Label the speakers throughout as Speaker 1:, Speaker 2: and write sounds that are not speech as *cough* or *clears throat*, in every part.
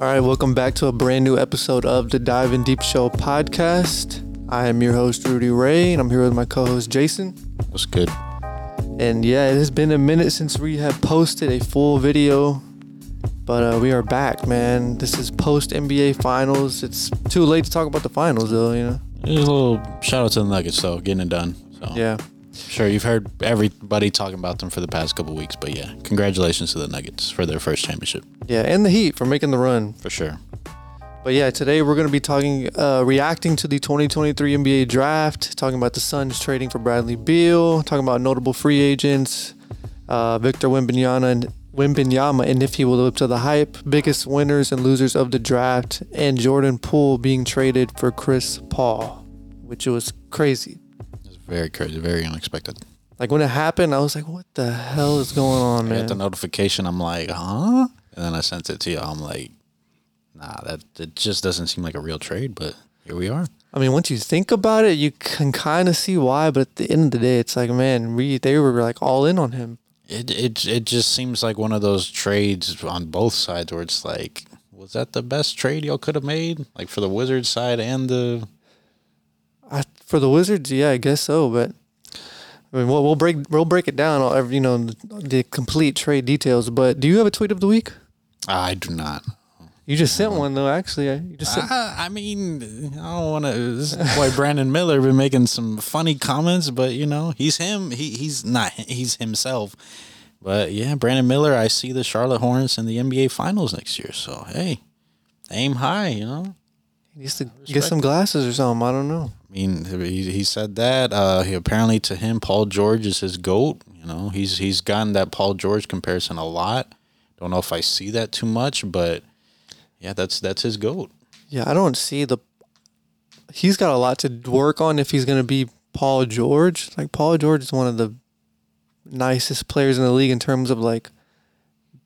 Speaker 1: All right, welcome back to a brand new episode of the Dive in Deep Show podcast. I am your host, Rudy Ray, and I'm here with my co host, Jason.
Speaker 2: What's good?
Speaker 1: And yeah, it has been a minute since we have posted a full video, but uh, we are back, man. This is post NBA Finals. It's too late to talk about the finals, though, you know?
Speaker 2: There's a little shout out to the Nuggets, though, getting it done. So
Speaker 1: Yeah.
Speaker 2: Sure you've heard everybody talking about them for the past couple weeks, but yeah, congratulations to the Nuggets for their first championship
Speaker 1: Yeah, and the Heat for making the run.
Speaker 2: for sure.
Speaker 1: But yeah, today we're going to be talking, uh, reacting to the 2023 NBA draft, talking about the Suns trading for Bradley Beal, talking about notable free agents, uh, Victor Wembanyama and Wembanyama, and if he will live up to the hype, biggest winners and losers of the draft, and Jordan Poole being traded for Chris Paul, which was crazy.
Speaker 2: Very crazy, very unexpected.
Speaker 1: Like when it happened, I was like, "What the hell is going on,
Speaker 2: I
Speaker 1: man?"
Speaker 2: got the notification. I'm like, huh? And then I sent it to you. I'm like, nah, that it just doesn't seem like a real trade, but here we are.
Speaker 1: I mean, once you think about it, you can kind of see why. But at the end of the day, it's like, man, we they were like all in on him.
Speaker 2: It it it just seems like one of those trades on both sides where it's like, was that the best trade y'all could have made? Like for the Wizards side and the
Speaker 1: I, for the Wizards, yeah, I guess so. But I mean, we'll, we'll break we'll break it down, you know, the, the complete trade details. But do you have a tweet of the week?
Speaker 2: I do not.
Speaker 1: You just sent one though. Actually, I- you just sent.
Speaker 2: I, I mean, I don't want to. This boy Brandon Miller been making some funny comments, but you know, he's him. He he's not. He's himself. But yeah, Brandon Miller. I see the Charlotte Hornets in the NBA Finals next year. So hey, aim high. You know.
Speaker 1: He needs to get some glasses or something. I don't know.
Speaker 2: I mean, he, he said that. Uh, he apparently to him, Paul George is his goat. You know, he's he's gotten that Paul George comparison a lot. Don't know if I see that too much, but yeah, that's that's his goat.
Speaker 1: Yeah, I don't see the. He's got a lot to work on if he's going to be Paul George. Like Paul George is one of the nicest players in the league in terms of like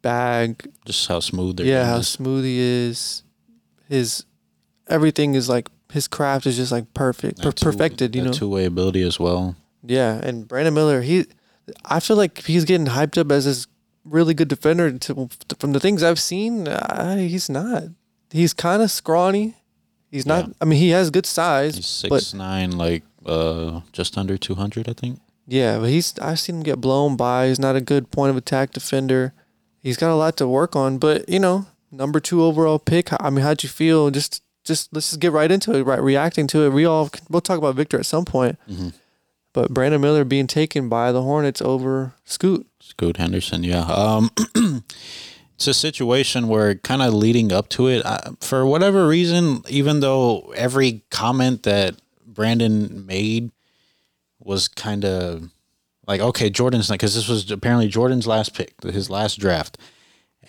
Speaker 1: bag
Speaker 2: Just how smooth
Speaker 1: yeah, how smooth he is. His everything is like his craft is just like perfect, per- perfected. You know,
Speaker 2: two-way ability as well.
Speaker 1: yeah. And Brandon Miller, he, I feel like he's getting hyped up as this really good defender. To, from the things I've seen, uh, he's not. He's kind of scrawny. He's not.
Speaker 2: Yeah.
Speaker 1: I mean, he has good size,
Speaker 2: He's six nine, like uh, just under two hundred, I think.
Speaker 1: yeah, but he's. I've seen him get blown by. He's not a good point of attack defender. He's got a lot to work on, but you know, number two overall pick. I mean, how'd you feel? Just, just let's just get right into it. Right, reacting to it. We all we'll talk about Victor at some point,
Speaker 2: Mhm.
Speaker 1: but Brandon Miller being taken by the Hornets over Scoot.
Speaker 2: Scoot Henderson, yeah. Um, *clears throat* it's a situation where kind of leading up to it, I, for whatever reason, even though every comment that Brandon made was kind of like, okay, Jordan's not, because this was apparently Jordan's last pick, his last draft.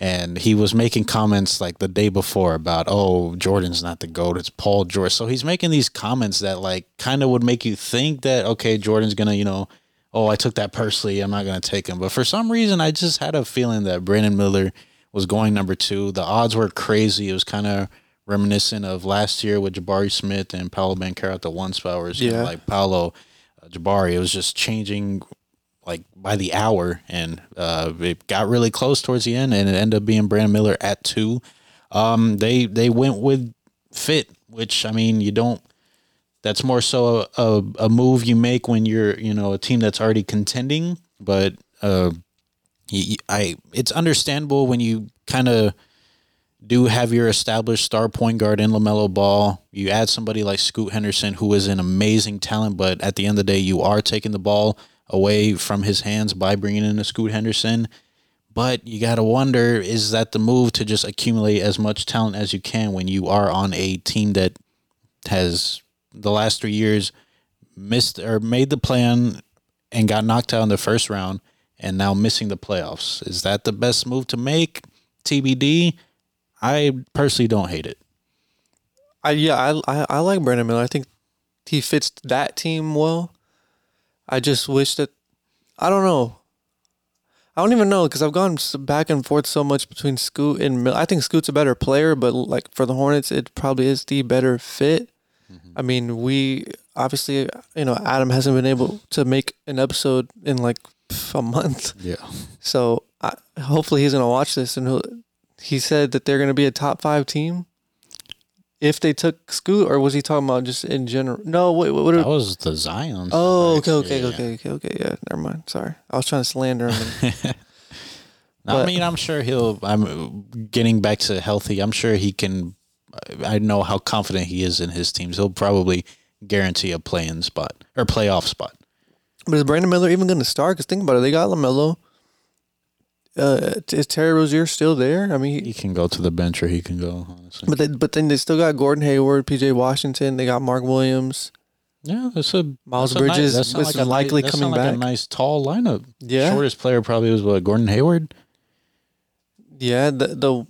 Speaker 2: And he was making comments like the day before about, oh, Jordan's not the GOAT, it's Paul George. So he's making these comments that like kind of would make you think that, okay, Jordan's going to, you know, oh, I took that personally. I'm not going to take him. But for some reason, I just had a feeling that Brandon Miller was going number two. The odds were crazy. It was kind of reminiscent of last year with Jabari Smith and Paolo Banchero at the one spot where
Speaker 1: Yeah.
Speaker 2: like Paolo, uh, Jabari. It was just changing like by the hour, and uh, it got really close towards the end, and it ended up being Brandon Miller at two. Um, they they went with fit, which I mean, you don't. That's more so a, a, a move you make when you're you know a team that's already contending, but uh, I it's understandable when you kind of do have your established star point guard in Lamelo Ball. You add somebody like Scoot Henderson, who is an amazing talent, but at the end of the day, you are taking the ball away from his hands by bringing in a Scoot Henderson. But you got to wonder is that the move to just accumulate as much talent as you can when you are on a team that has the last three years missed or made the plan and got knocked out in the first round and now missing the playoffs? Is that the best move to make? TBD. I personally don't hate it.
Speaker 1: I yeah, I, I I like Brandon Miller. I think he fits that team well. I just wish that I don't know. I don't even know because I've gone back and forth so much between Scoot and Miller. I think Scoot's a better player, but like for the Hornets, it probably is the better fit. Mm-hmm. I mean, we obviously, you know, Adam hasn't been able to make an episode in like a month.
Speaker 2: Yeah.
Speaker 1: So I, hopefully he's gonna watch this and he said that they're going to be a top five team if they took Scoot, or was he talking about just in general? No, wait, what? what
Speaker 2: That was the Zion.
Speaker 1: oh, okay, okay,
Speaker 2: yeah.
Speaker 1: okay, okay, okay. Yeah, never mind. Sorry, I was trying to slander him. and- *laughs*
Speaker 2: No, I mean, I'm sure he'll. I'm getting back to healthy. I'm sure he can. I know how confident he is in his teams. He'll probably guarantee a play-in spot or playoff spot.
Speaker 1: but is Brandon Miller even going to start? Because think about it, they got Lamelo. Uh, is Terry Rozier still there? I mean, he,
Speaker 2: He can go to the bench or he can go. Honestly,
Speaker 1: but they, but then they still got Gordon Hayward, P.J. Washington. They got Mark Williams.
Speaker 2: yeah, that's a
Speaker 1: Miles
Speaker 2: nice-
Speaker 1: Bridges
Speaker 2: sounds
Speaker 1: is
Speaker 2: like
Speaker 1: likely
Speaker 2: nice,
Speaker 1: coming
Speaker 2: like
Speaker 1: back.
Speaker 2: A nice tall lineup.
Speaker 1: Yeah.
Speaker 2: shortest player probably was what Gordon Hayward.
Speaker 1: Yeah, the the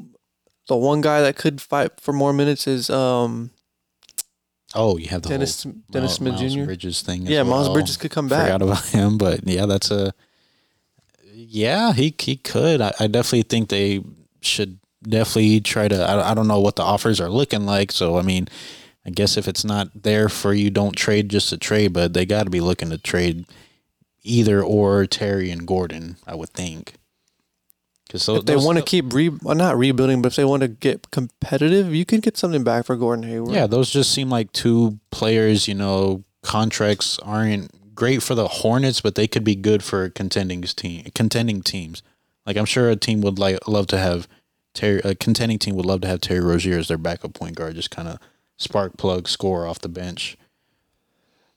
Speaker 1: the one guy that could fight for more minutes is um
Speaker 2: Oh, you have the
Speaker 1: Dennis Dennis
Speaker 2: Miles-
Speaker 1: Smith Jr.
Speaker 2: Bridges thing. as
Speaker 1: Yeah, Miles. Bridges could come back.
Speaker 2: Forgot about him, but yeah, that's a yeah. He he could. I, I definitely think they should definitely try to. I, I don't know what the offers are looking like. So I mean, I guess if it's not there for you, don't trade just to trade. But they got to be looking to trade either or Terry and Gordon. I would think. Because
Speaker 1: if they want to keep re well, not rebuilding, but if they want to get competitive, you can get something back for Gordon Hayward.
Speaker 2: Yeah, those just seem like two players, you know, contracts aren't great for the Hornets, but they could be good for contending team contending teams. Like I'm sure a team would like love to have Terry a contending team would love to have Terry Rozier as their backup point guard, just kind of spark plug score off the bench.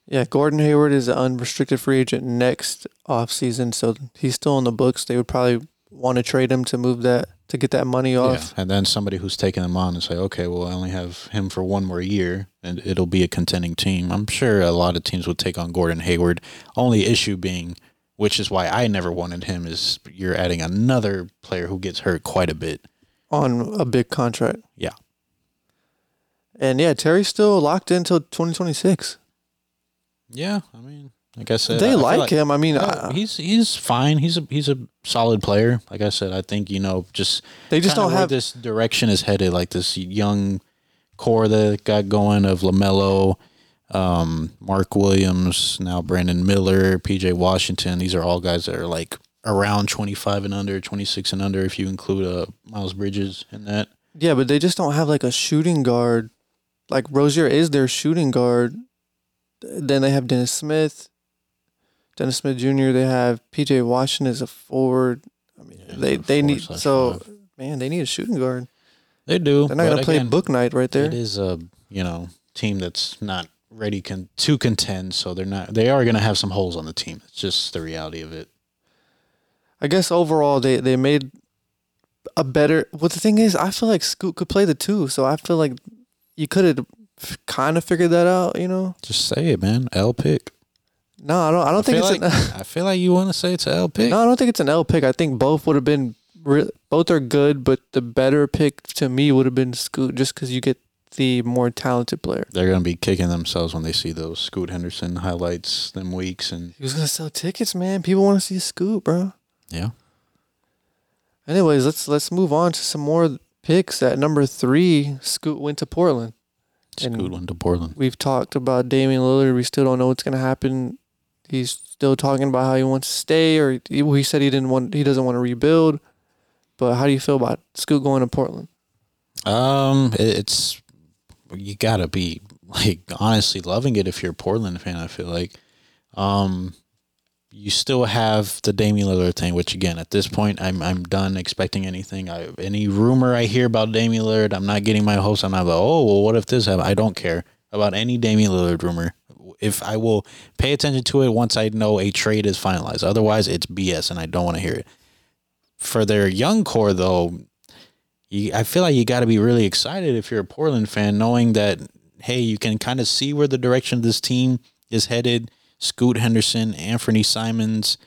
Speaker 1: Yeah, Gordon Hayward is an unrestricted free agent next offseason, so he's still on the books. They would probably want to trade him to move that to get that money
Speaker 2: Yeah.
Speaker 1: off.
Speaker 2: And then somebody who's taking them on and say, okay, well, I only have him for one more year and it'll be a contending team. I'm sure a lot of teams would take on Gordon Hayward. Only issue being, which is why I never wanted him, is you're adding another player who gets hurt quite a bit.
Speaker 1: on a big contract.
Speaker 2: Yeah.
Speaker 1: And yeah, Terry's still locked in until 2026.
Speaker 2: Yeah. I mean, like I said,
Speaker 1: they
Speaker 2: I feel
Speaker 1: like, him. I mean,
Speaker 2: Yeah,
Speaker 1: I-
Speaker 2: he's he's fine. He's a he's a solid player. Like I said, I think you know just
Speaker 1: they just don't have.
Speaker 2: this direction is headed. Like this young core that got going of Lamelo, um, Mark Williams, now Brandon Miller, PJ Washington. These are all guys that are like around twenty five and under, twenty six and under, if you include uh, Miles Bridges in that.
Speaker 1: Yeah, but they just don't have like a shooting guard. Like Rozier is their shooting guard. Then they have Dennis Smith, Dennis Smith Jr. They have PJ Washington as a forward. I mean,
Speaker 2: Yeah,
Speaker 1: they they need so
Speaker 2: five.
Speaker 1: man, they need a shooting guard.
Speaker 2: They do.
Speaker 1: They're not gonna play
Speaker 2: again,
Speaker 1: book night right there.
Speaker 2: It is a you know team that's not ready con- to contend, so they're not. They are going to have some holes on the team. It's just the reality of it.
Speaker 1: I guess overall they they made a better. Well, the thing is, I feel like Scoot could play the two, so I feel like you could have kind of figured that out. You know?
Speaker 2: Just say it, man. L pick.
Speaker 1: No, I don't. I don't
Speaker 2: I
Speaker 1: think it's.
Speaker 2: like
Speaker 1: an, *laughs*
Speaker 2: I feel like you want to say it's an L pick.
Speaker 1: no, I don't think it's an L pick. I think both would have been. Re- both are good, but the better pick to me would have been Scoot, just because you get the more talented player.
Speaker 2: They're gonna be kicking themselves when they see those Scoot Henderson highlights them weeks and
Speaker 1: He was gonna sell tickets, man. People want to see Scoot, bro.
Speaker 2: yeah.
Speaker 1: Anyways, let's let's move on to some more picks. At number three, Scoot went to Portland. And-
Speaker 2: Scoot went to Portland.
Speaker 1: We've talked about Damian Lillard. We still don't know what's gonna happen. He's still talking about how he wants to stay, or he, he said he didn't want. He doesn't want to rebuild. But how do you feel about Scoot going to Portland?
Speaker 2: Um, it's you gotta be like honestly loving it if you're a Portland fan. I feel like, um, you still have the Damian Lillard thing, which again at this point I'm I'm done expecting anything. I any rumor I hear about Damian Lillard, I'm not getting my hopes. I'm not like, oh well, what if this happened? I don't care about any Damian Lillard rumor. If I will pay attention to it once I know a trade is finalized. Otherwise, it's BS, and I don't want to hear it. For their young core, though, you, I feel like you got to be really excited if you're a Portland fan, knowing that hey, you can kind of see where the direction of this team is headed. Scoot Henderson, Anthony Simons,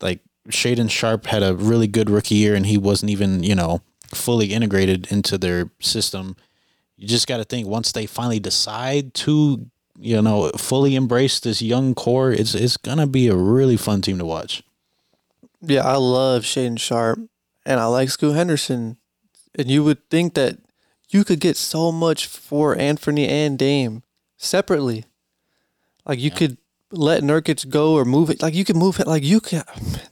Speaker 2: like Shaedon Sharpe had a really good rookie year, and he wasn't even you know fully integrated into their system. You just got to think once they finally decide to you know fully embrace this young core, it's it's gonna be a really fun team to watch.
Speaker 1: Yeah, I love Shaedon Sharpe, and I like Scoot Henderson. And you would think that you could get so much for Anthony and Dame separately. Like you
Speaker 2: Yeah.
Speaker 1: could let Nurkic go or move it. Like you could move it. Like you can.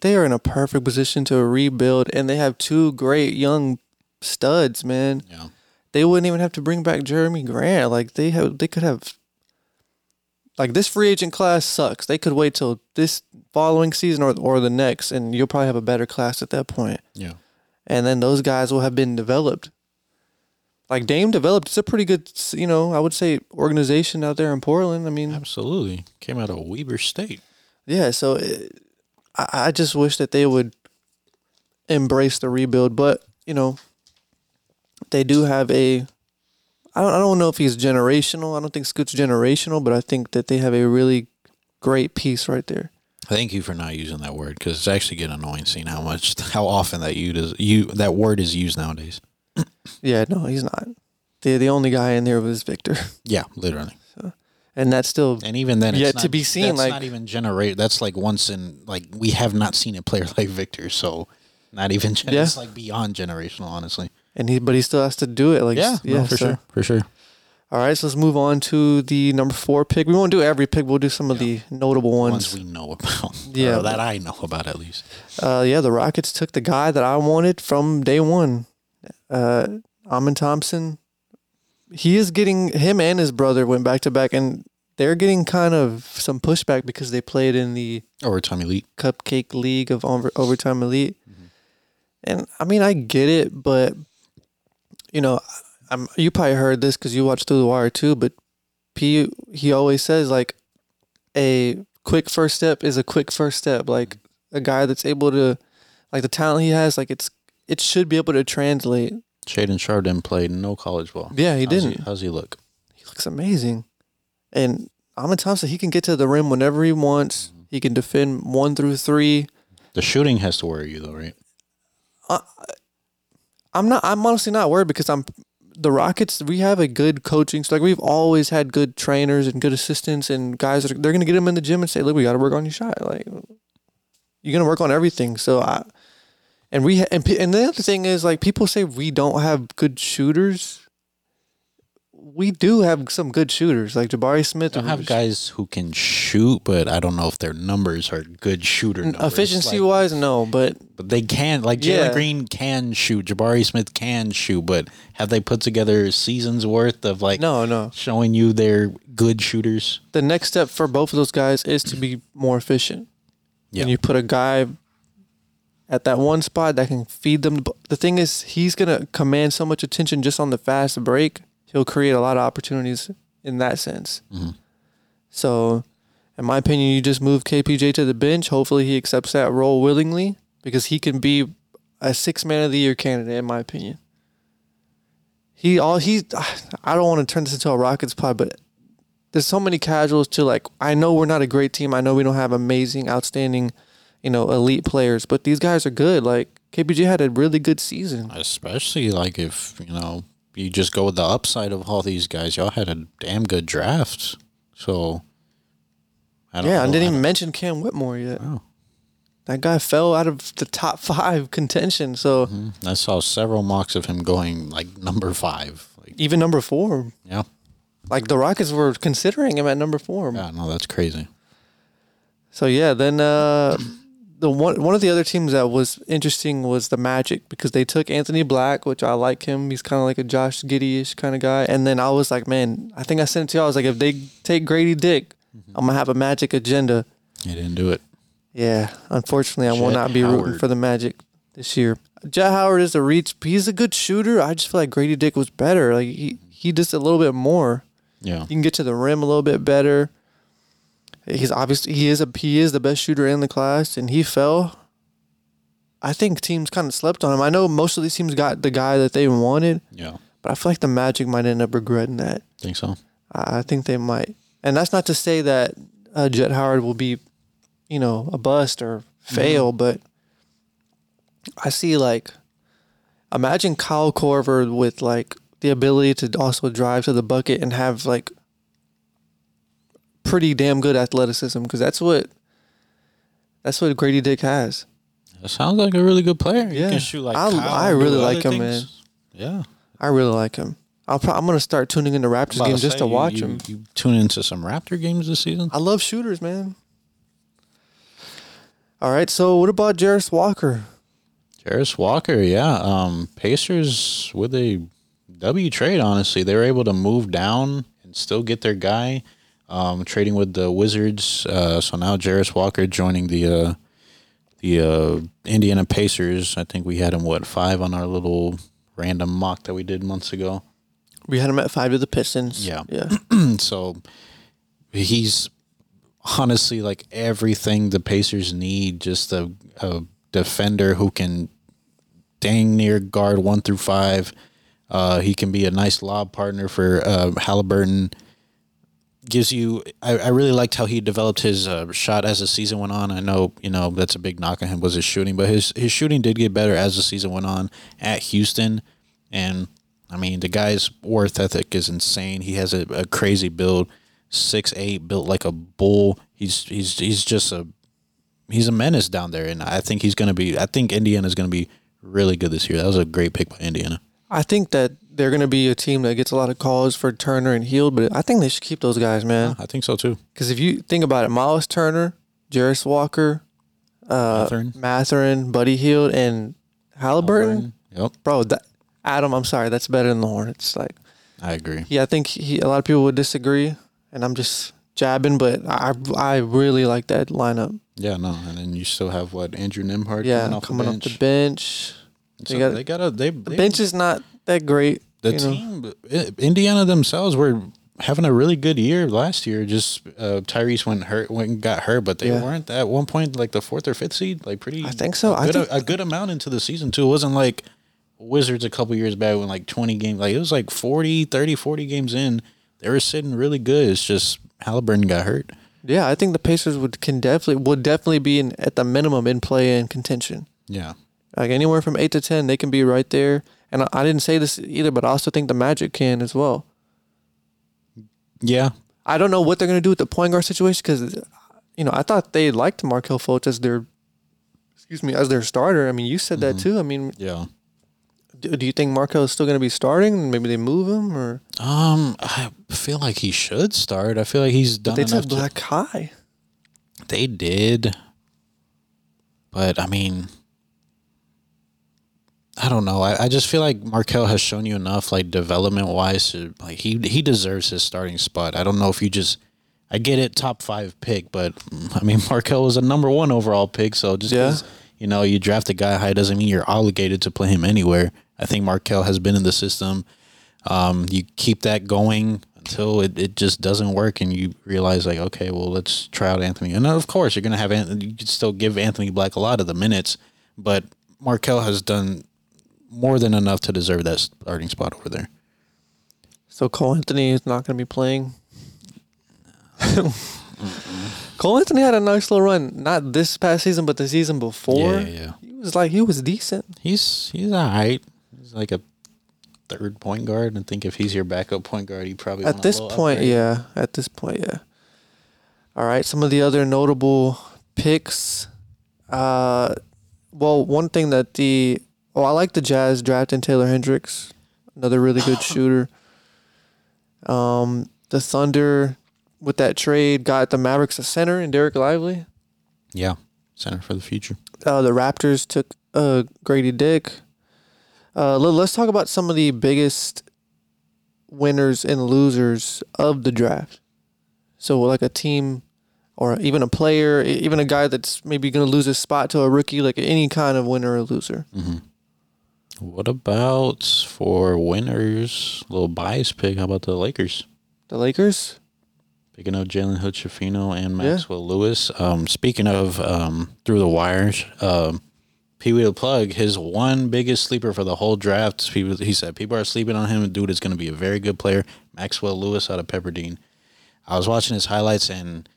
Speaker 1: They are in a perfect position to rebuild, and they have two great young studs, man.
Speaker 2: Yeah.
Speaker 1: They wouldn't even have to bring back Jerami Grant. Like they have, they could have. Like this free agent class sucks. They could wait till this following season or or the next, and you'll probably have a better class at that point.
Speaker 2: Yeah.
Speaker 1: And then those guys will have been developed. Like Dame developed. It's a pretty good, you know, I would say organization out there in Portland. I mean,
Speaker 2: Absolutely. Came out of Weber State.
Speaker 1: Yeah, so it, I, I just wish that they would embrace the rebuild, but you know, they do have a. I don't, I don't know if he's generational. I don't think Scoot's generational, but I think that they have a really great piece right there.
Speaker 2: Thank you for not using that word because it's actually getting annoying seeing how much, *laughs* how often that you does you that word is used nowadays. *coughs*
Speaker 1: Yeah, no, he's not. The the only guy in there was Victor, *laughs*
Speaker 2: Yeah, literally.
Speaker 1: and that's still
Speaker 2: And even then, it's
Speaker 1: Yet
Speaker 2: not,
Speaker 1: to be seen,
Speaker 2: That's
Speaker 1: like-
Speaker 2: not even generate. That's like once in like we have not seen a player *laughs* like Victor, so not even. Gen-
Speaker 1: Yeah.
Speaker 2: It's like beyond generational, honestly.
Speaker 1: And he but he still has to do it. Like
Speaker 2: Yeah,
Speaker 1: yeah,
Speaker 2: no, for
Speaker 1: so-
Speaker 2: sure, for sure.
Speaker 1: All right, so let's move on to the number four pick. We won't do every pick. We'll do some of the notable
Speaker 2: Ones
Speaker 1: ones.
Speaker 2: we know about, *laughs*
Speaker 1: Yeah.
Speaker 2: that I know about at least.
Speaker 1: Uh, yeah, the Rockets took the guy that I wanted from day one. Uh, Amen Thompson. He is getting him and his brother went back to back, and they're getting kind of some pushback because they played in the
Speaker 2: Overtime elite.
Speaker 1: Cupcake League of over, Overtime Elite. And I mean, I get it, but you know, I'm you probably heard this because you watched Through the Wire too. But P he always says like a quick first step is a quick first step. Like a guy that's able to, like the talent he has, like it's it should be able to translate.
Speaker 2: Shaedon Sharpe played no college ball.
Speaker 1: Yeah, he
Speaker 2: How's
Speaker 1: didn't.
Speaker 2: how's he look?
Speaker 1: He looks amazing, and Amen Thompson he can get to the rim whenever he wants. Mm-hmm. He can defend one through three.
Speaker 2: The shooting has to worry you though, right?
Speaker 1: Uh, I'm not. I'm honestly not worried because I'm the Rockets. We have a good coaching. So like we've always had good trainers and good assistants and guys that are, they're gonna get them in the gym and say, "Look, we got to work on your shot. Like you're gonna work on everything." So I and we ha- and and the other thing is like people say we don't have good shooters. We do have some good shooters like Jabari Smith.
Speaker 2: I have guys who can shoot, but I don't know if their numbers are good shooter numbers.
Speaker 1: efficiency
Speaker 2: Like,
Speaker 1: wise, no, but
Speaker 2: but they can. Like Jalen
Speaker 1: Yeah.
Speaker 2: Green can shoot. Jabari Smith can shoot, but have they put together seasons worth of like
Speaker 1: no, no.
Speaker 2: showing you they're good shooters?
Speaker 1: The next step for both of those guys is to be more efficient.
Speaker 2: Yeah.
Speaker 1: and you put a guy at that one spot that can feed them. the. The thing is, he's gonna command so much attention just on the fast break. He'll create a lot of opportunities in that sense.
Speaker 2: Mhm.
Speaker 1: So, in my opinion, you just move KPJ to the bench. Hopefully, he accepts that role willingly because he can be a six man of the year candidate. In my opinion, he all he. *sighs* I don't want to turn this into a Rockets pod, but there's so many casuals to like I know we're not a great team. I know we don't have amazing, outstanding, you know, elite players, but these guys are good. Like KPJ had a really good season.
Speaker 2: Especially like if you know you just go with the upside of all these guys. Y'all had a damn good draft, so I
Speaker 1: Yeah, I didn't even mention Cam Whitmore yet.
Speaker 2: Oh.
Speaker 1: That guy fell out of the top *laughs* five contention. So
Speaker 2: Mhm. I saw several mocks of him going like number five. Like,
Speaker 1: even number four,
Speaker 2: yeah,
Speaker 1: like the Rockets were considering him at number four.
Speaker 2: yeah, no, that's crazy.
Speaker 1: So yeah, then uh, the one one of the other teams that was interesting was the Magic because they took Anthony Black, which I like him. He's kind of like a Josh Giddey-ish kind of guy. And then I was like, man, I think I sent it to y'all. I was like, if they take Grady Dick, mm-hmm. I'm gonna have a Magic agenda.
Speaker 2: He didn't do it.
Speaker 1: Yeah, unfortunately, I will not be rooting for the Magic this year. Jett Howard is a reach. He's a good shooter. I just feel like Grady Dick was better. Like he he just a little bit more.
Speaker 2: Yeah,
Speaker 1: You can get to the rim a little bit better. He's obviously he is a he is the best shooter in the class, and he fell. I think teams kind of slept on him. I know most of these teams got the guy that they wanted,
Speaker 2: yeah,
Speaker 1: but I feel like the Magic might end up regretting that.
Speaker 2: think so.
Speaker 1: I think they might, and that's not to say that uh, Jett Howard will be, you know, a bust or fail, but I see like, imagine Kyle Korver with like the ability to also drive to the bucket and have like pretty damn good athleticism because that's what that's what Grady Dick has.
Speaker 2: That sounds like a really good player.
Speaker 1: Yeah.
Speaker 2: you can shoot like
Speaker 1: I-
Speaker 2: Kyle
Speaker 1: I really like him,
Speaker 2: things. Yeah,
Speaker 1: I really like him. I'll pro- I'm gonna start tuning into Raptors games just
Speaker 2: say,
Speaker 1: to
Speaker 2: you-
Speaker 1: watch
Speaker 2: you,
Speaker 1: him.
Speaker 2: You tune into some Raptor games this season.
Speaker 1: I love shooters, man. All right, so what about Jarace Walker?
Speaker 2: Jarace Walker, yeah. Um, Pacers with a W trade, honestly, they were able to move down and still get their guy. Um, trading with the Wizards, uh, so now Jarace Walker joining the uh, the uh, Indiana Pacers. I think we had him what five on our little random mock that we did months ago.
Speaker 1: We had him at five to the Pistons.
Speaker 2: Yeah.
Speaker 1: Yeah. *clears throat*
Speaker 2: so he's honestly like everything the Pacers need. Just a, a defender who can dang near guard one through five. Uh, he can be a nice lob partner for uh, Halliburton. Gives you, I, I really liked how he developed his uh, shot as the season went on. I know, you know, that's a big knock on him was his shooting, but his his shooting did get better as the season went on at Houston. And I mean, the guy's worth ethic is insane. He has a, a crazy build, six eight, built like a bull. He's he's he's just a he's a menace down there, and I think he's gonna be. I think Indiana's gonna be really good this year. That was a great pick by Indiana.
Speaker 1: I think that they're going to be a team that gets a lot of calls for Turner and Hield, but I think they should keep those guys, man.
Speaker 2: I think so too.
Speaker 1: Because if you think about it, Miles Turner, Jarace Walker, uh,
Speaker 2: Mathurin.
Speaker 1: Mathurin, Buddy Hield, and Halliburton,
Speaker 2: Yep,
Speaker 1: bro. That Adam, I'm sorry, that's better than the Hornets. Like,
Speaker 2: I agree.
Speaker 1: yeah, I think he, a lot of people would disagree, and I'm just jabbing, but I I really like that lineup.
Speaker 2: Yeah, no, and then you still have what Andrew Nembhard
Speaker 1: Yeah,
Speaker 2: coming off
Speaker 1: coming
Speaker 2: the
Speaker 1: off
Speaker 2: bench.
Speaker 1: the bench.
Speaker 2: So
Speaker 1: they got-
Speaker 2: they got a they,
Speaker 1: The
Speaker 2: they
Speaker 1: bench is not that great.
Speaker 2: the
Speaker 1: you know.
Speaker 2: team Indiana themselves were having a really good year last year. Just uh, Tyrese went hurt, went and got hurt, but they
Speaker 1: Yeah.
Speaker 2: weren't at one point like the fourth or fifth seed. Like pretty,
Speaker 1: I think so.
Speaker 2: A
Speaker 1: I
Speaker 2: good,
Speaker 1: think-
Speaker 2: a, good amount into the season too. It wasn't like Wizards a couple years back when like twenty games, like it was like 40, 30, 40 games in. They were sitting really good. It's just Halliburton got hurt.
Speaker 1: Yeah, I think the Pacers would can definitely would definitely be in at the minimum in play in contention.
Speaker 2: Yeah,
Speaker 1: Like anywhere from eight to ten, they can be right there. And I, I didn't say this either, but I also think the Magic can as well.
Speaker 2: yeah,
Speaker 1: I don't know what they're gonna do with the point guard situation because, you know, I thought they liked Markelle Fultz as their, excuse me, as their starter. I mean, you said that too. I mean,
Speaker 2: yeah.
Speaker 1: do, do you think Markelle is still gonna be starting? Maybe they move him, or
Speaker 2: Um, I feel like he should start. I feel like he's done
Speaker 1: they took
Speaker 2: to-
Speaker 1: Black High.
Speaker 2: They did. But I mean I don't know. I, I just feel like Markelle has shown you enough like development wise to like he he deserves his starting spot. I don't know if you just I get it top five pick, but *laughs* I mean Markelle was a number one overall pick, so just
Speaker 1: Yeah.
Speaker 2: 'cause, you know you draft a guy high doesn't mean you're obligated to play him anywhere. I think Markelle has been in the system. Um, you keep that going until it, it just doesn't work and you realize like okay well let's try out anthony and of course you're gonna have anthony you can still give anthony black a lot of the minutes but markelle has done more than enough to deserve that starting spot over there
Speaker 1: So Cole Anthony is not going to be playing. *laughs* Cole Anthony had a nice little run, not this past season, but the season before.
Speaker 2: yeah yeah
Speaker 1: He was like he was decent.
Speaker 2: he's he's all right he's like a third point guard and think if he's your backup point guard he probably
Speaker 1: At this point,
Speaker 2: upgrade.
Speaker 1: yeah. At this point, yeah. All right. Some of the other notable picks. Uh, well, one thing that the oh, I like the Jazz drafting Taylor Hendricks, another really good *laughs* shooter. Um, the Thunder with that trade got the Mavericks a center and Dereck Lively.
Speaker 2: yeah center for the future
Speaker 1: Uh, the Raptors took uh, Grady Dick. Uh, let, let's talk about some of the biggest winners and losers of the draft. So, like a team or even a player, even a guy that's maybe going to lose his spot to a rookie, like any kind of winner or loser.
Speaker 2: What about for winners little bias pick how about the lakers
Speaker 1: The Lakers.
Speaker 2: Picking up Jalen Hood-Schifino and Maxwell Lewis. Um, speaking of um, through the wires, um, Pee Wee the Plug, his one biggest sleeper for the whole draft. People, he said people are sleeping on him. Dude is going to be a very good player. Maxwell Lewis out of Pepperdine. I was watching his highlights and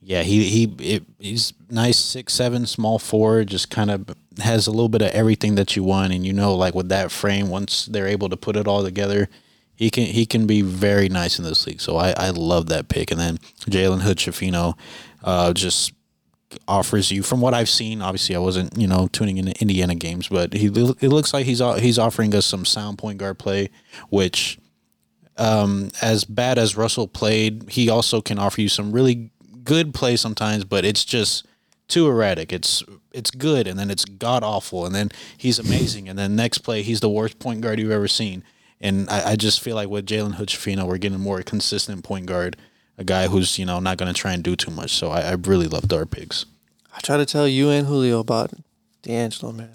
Speaker 2: yeah, he he it, he's nice six seven small forward. Just kind of has a little bit of everything that you want, and you know, like with that frame, once they're able to put it all together, he can he can be very nice in this league. So I I love that pick. And then Jalen Hood-Schifino, uh, just offers you from what I've seen. Obviously, I wasn't you know tuning into Indiana games, but he it looks like he's he's offering us some sound point guard play, which um, as bad as Russell played, he also can offer you some really good play sometimes. But it's just too erratic. It's it's good and then it's god awful and then he's amazing and then next play he's the worst point guard you've ever seen. And I, I just feel like with Jalen Hood-Schifino, we're getting more consistent point guard, a guy who's you know not going to try and do too much. So I, I really loved our picks.
Speaker 1: I try to tell you and Julio about D'Angelo, man.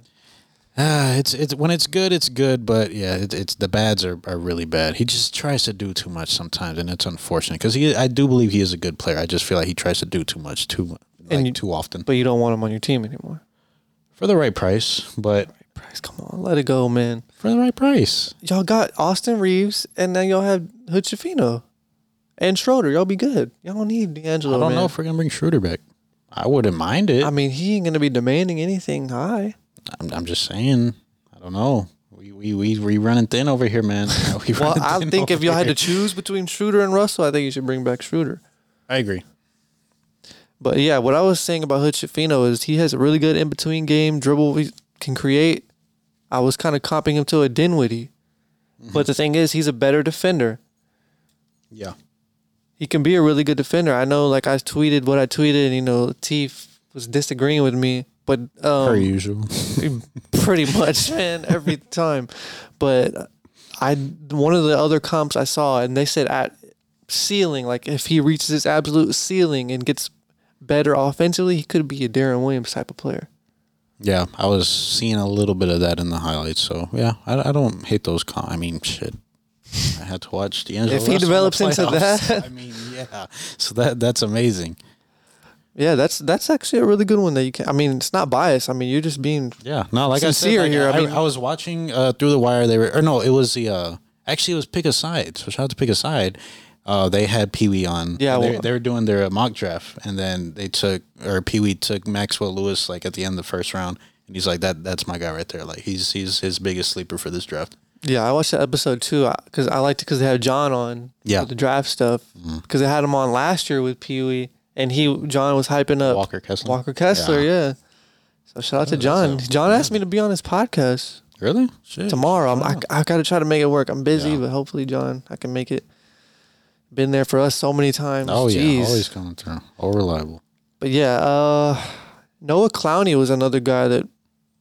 Speaker 2: Ah, it's it's when it's good, it's good, but yeah, it, it's the bads are, are really bad. He just tries to do too much sometimes, and it's unfortunate because he I do believe he is a good player. I just feel like he tries to do too much, too like,
Speaker 1: And you-
Speaker 2: too often
Speaker 1: But you don't want him on your team anymore.
Speaker 2: for the right price. But
Speaker 1: Price, come on, let it go, man.
Speaker 2: for the right price,
Speaker 1: Y'all got Austin Reaves, and now y'all have Hood-Schifino and Schroeder. Y'all be good. Y'all don't need D'Angelo.
Speaker 2: I don't
Speaker 1: man.
Speaker 2: know if we're gonna bring Schroeder back. I wouldn't mind it.
Speaker 1: I mean, he ain't gonna be demanding anything high.
Speaker 2: I'm, I'm just saying. I don't know. We we we we running thin over here, man. *laughs* We
Speaker 1: Well, I think if y'all had to choose between Schroeder and Russell, I think you should bring back Schroeder.
Speaker 2: I agree.
Speaker 1: But yeah, what I was saying about Hood-Schifino is he has a really good in between game dribble. He can create. I was kind of comping him to a Dinwiddie, but the thing is, he's a better defender.
Speaker 2: Yeah.
Speaker 1: He can be a really good defender. I know, like I tweeted what I tweeted, and you know, T was disagreeing with me, but um,
Speaker 2: Per usual.
Speaker 1: pretty *laughs* much, man, every time. But I one of the other comps I saw, and they said at ceiling, like if he reaches his absolute ceiling and gets better offensively, he could be a Deron Williams type of player.
Speaker 2: Yeah, I was seeing a little bit of that in the highlights. So yeah, I, I don't hate those. Com- I mean, shit. I had to watch D'Angelo.
Speaker 1: If he
Speaker 2: Russell in
Speaker 1: develops into that. *laughs*
Speaker 2: I mean, yeah. So that that's amazing.
Speaker 1: Yeah, that's that's actually a really good one that you can. I mean, it's not biased. I mean, you're just being
Speaker 2: Yeah, no, like
Speaker 1: Sincere
Speaker 2: I said, like,
Speaker 1: here, I
Speaker 2: I,
Speaker 1: mean-
Speaker 2: I was watching uh, through the wire. They were, or no, it was the. Uh, actually, it was pick a side. So shout out to pick a side. Uh, they had Pee Wee on.
Speaker 1: Yeah,
Speaker 2: they,
Speaker 1: well-
Speaker 2: they were doing their mock draft, and then they took or Pee Wee took Maxwell Lewis like at the end of the first round, and he's like that. That's my guy right there. Like he's he's his biggest sleeper for this draft.
Speaker 1: Yeah, I watched that episode too because I liked it because they had John on
Speaker 2: Yeah.
Speaker 1: the draft stuff because they had him on last year with Pee Wee and he John was hyping up
Speaker 2: Walker Kessler.
Speaker 1: Walker Kessler, yeah. So shout out to John. John asked me to be on his podcast
Speaker 2: Really? Shit.
Speaker 1: tomorrow. I'm, I I got to try to make it work. I'm busy,
Speaker 2: Yeah.
Speaker 1: but hopefully John, I can make it. Been there for us so many times.
Speaker 2: Oh yeah,
Speaker 1: Jeez.
Speaker 2: always coming through. All reliable.
Speaker 1: But yeah, uh, Noah Clowney was another guy that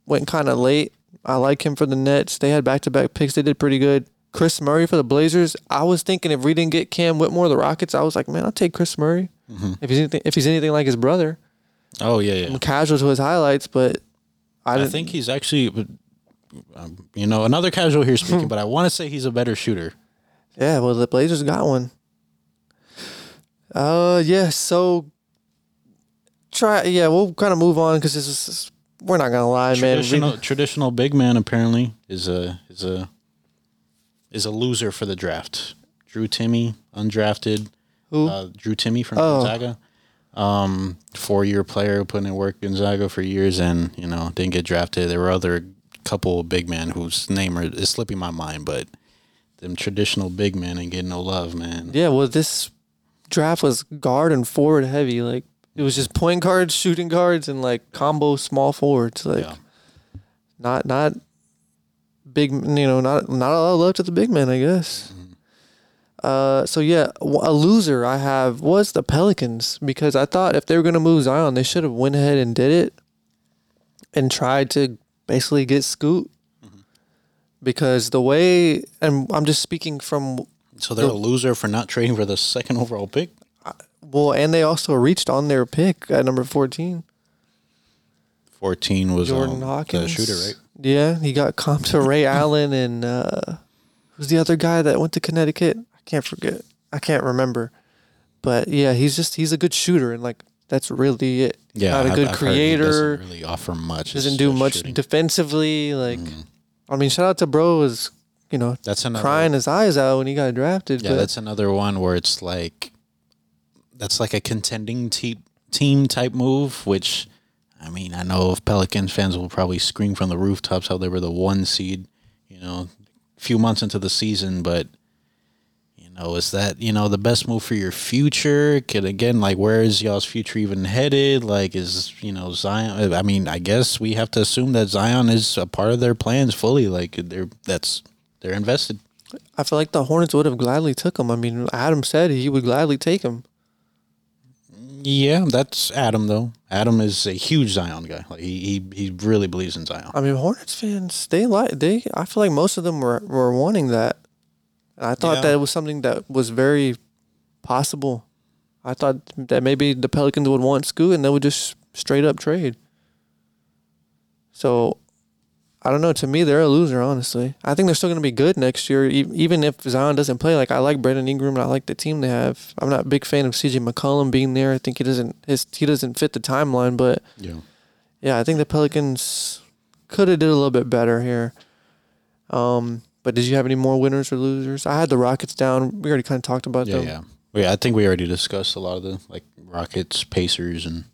Speaker 1: went kind of late. I like him for the Nets. They had back to back picks. They did pretty good. Kris Murray for the Blazers. I was thinking if we didn't get Cam Whitmore, the Rockets, I was like, man, I'll take Kris Murray if he's anything, if he's anything like his brother.
Speaker 2: Oh yeah, yeah.
Speaker 1: I'm casual to his highlights, but I,
Speaker 2: I think he's actually, um, you know, another casual here speaking, *laughs* but I want to say he's a better shooter.
Speaker 1: Yeah, well, the Blazers got one. Uh, yeah. So try. Yeah, we'll kind of move on because this is. We're not gonna lie, man. We-
Speaker 2: Traditional, traditional big man apparently is a is a is a loser for the draft. Drew Timme, undrafted.
Speaker 1: Who?
Speaker 2: Uh, Drew Timme from
Speaker 1: Oh.
Speaker 2: Gonzaga. Um, four year player putting in work Gonzaga for years and, you know, didn't get drafted. There were other couple of big men whose name are, is slipping my mind, but them traditional big men ain't getting no love, man.
Speaker 1: Yeah, well, this draft was guard and forward heavy. Like it was just point guards, shooting guards, and like combo small forwards. Like
Speaker 2: Yeah.
Speaker 1: not not big. You know, not not a lot of love to the big men, I guess. Uh, so yeah, a loser I have was the Pelicans because I thought if they were gonna move Zion, they should have went ahead and did it, and tried to basically get Scoot. Because the way, and I'm just speaking from
Speaker 2: So they're a loser for not trading for the second overall pick?
Speaker 1: Well, and they also reached on their pick at number 14.
Speaker 2: 14 was
Speaker 1: Jordan
Speaker 2: um,
Speaker 1: Hawkins.
Speaker 2: the shooter, right?
Speaker 1: Yeah, he got comped to Ray *laughs* Allen and uh, who's the other guy that went to Connecticut? I can't forget. I can't remember. But yeah, he's just he's a good shooter and like that's really it.
Speaker 2: Yeah,
Speaker 1: not a
Speaker 2: I've-
Speaker 1: good
Speaker 2: I've
Speaker 1: creator.
Speaker 2: doesn't really offer much.
Speaker 1: Doesn't do much
Speaker 2: shooting. Mm.
Speaker 1: defensively. Like, I mean, shout out to bro is you know
Speaker 2: That's another
Speaker 1: crying his eyes out when he got drafted.
Speaker 2: Yeah,
Speaker 1: but
Speaker 2: that's another one where it's like that's like a contending te- team type move. Which I mean, I know if Pelicans fans will probably scream from the rooftops how they were the one seed, you know, a few months into the season, but. You know, is that you know the best move for your future? Could again, like, where is y'all's future even headed? Like, is you know Zion? I mean, I guess we have to assume that Zion is a part of their plans fully. Like, they're that's they're invested.
Speaker 1: I feel like the Hornets would have gladly took him. I mean, Adam said he would gladly take him.
Speaker 2: Yeah, that's Adam though. Adam is a huge Zion guy. Like he he, he really believes in Zion.
Speaker 1: I mean, Hornets fans, they like they. I feel like most of them were were wanting that. And I thought
Speaker 2: Yeah.
Speaker 1: that was something that was very possible. I thought that maybe the Pelicans would want Scoot and they would just straight up trade. So, I don't know. To me, they're a loser. Honestly, I think they're still going to be good next year, e- even if Zion doesn't play. Like I like Brandon Ingram and I like the team they have. I'm not a big fan of CJ McCollum being there. I think he doesn't his he doesn't fit the timeline, but
Speaker 2: Yeah.
Speaker 1: yeah, I think the Pelicans could have did a little bit better here. Um, but did you have any more winners or losers? I had the Rockets down. We already kind of talked about
Speaker 2: Yeah,
Speaker 1: them.
Speaker 2: yeah. Yeah, I think we already discussed a lot of the like Rockets, Pacers, and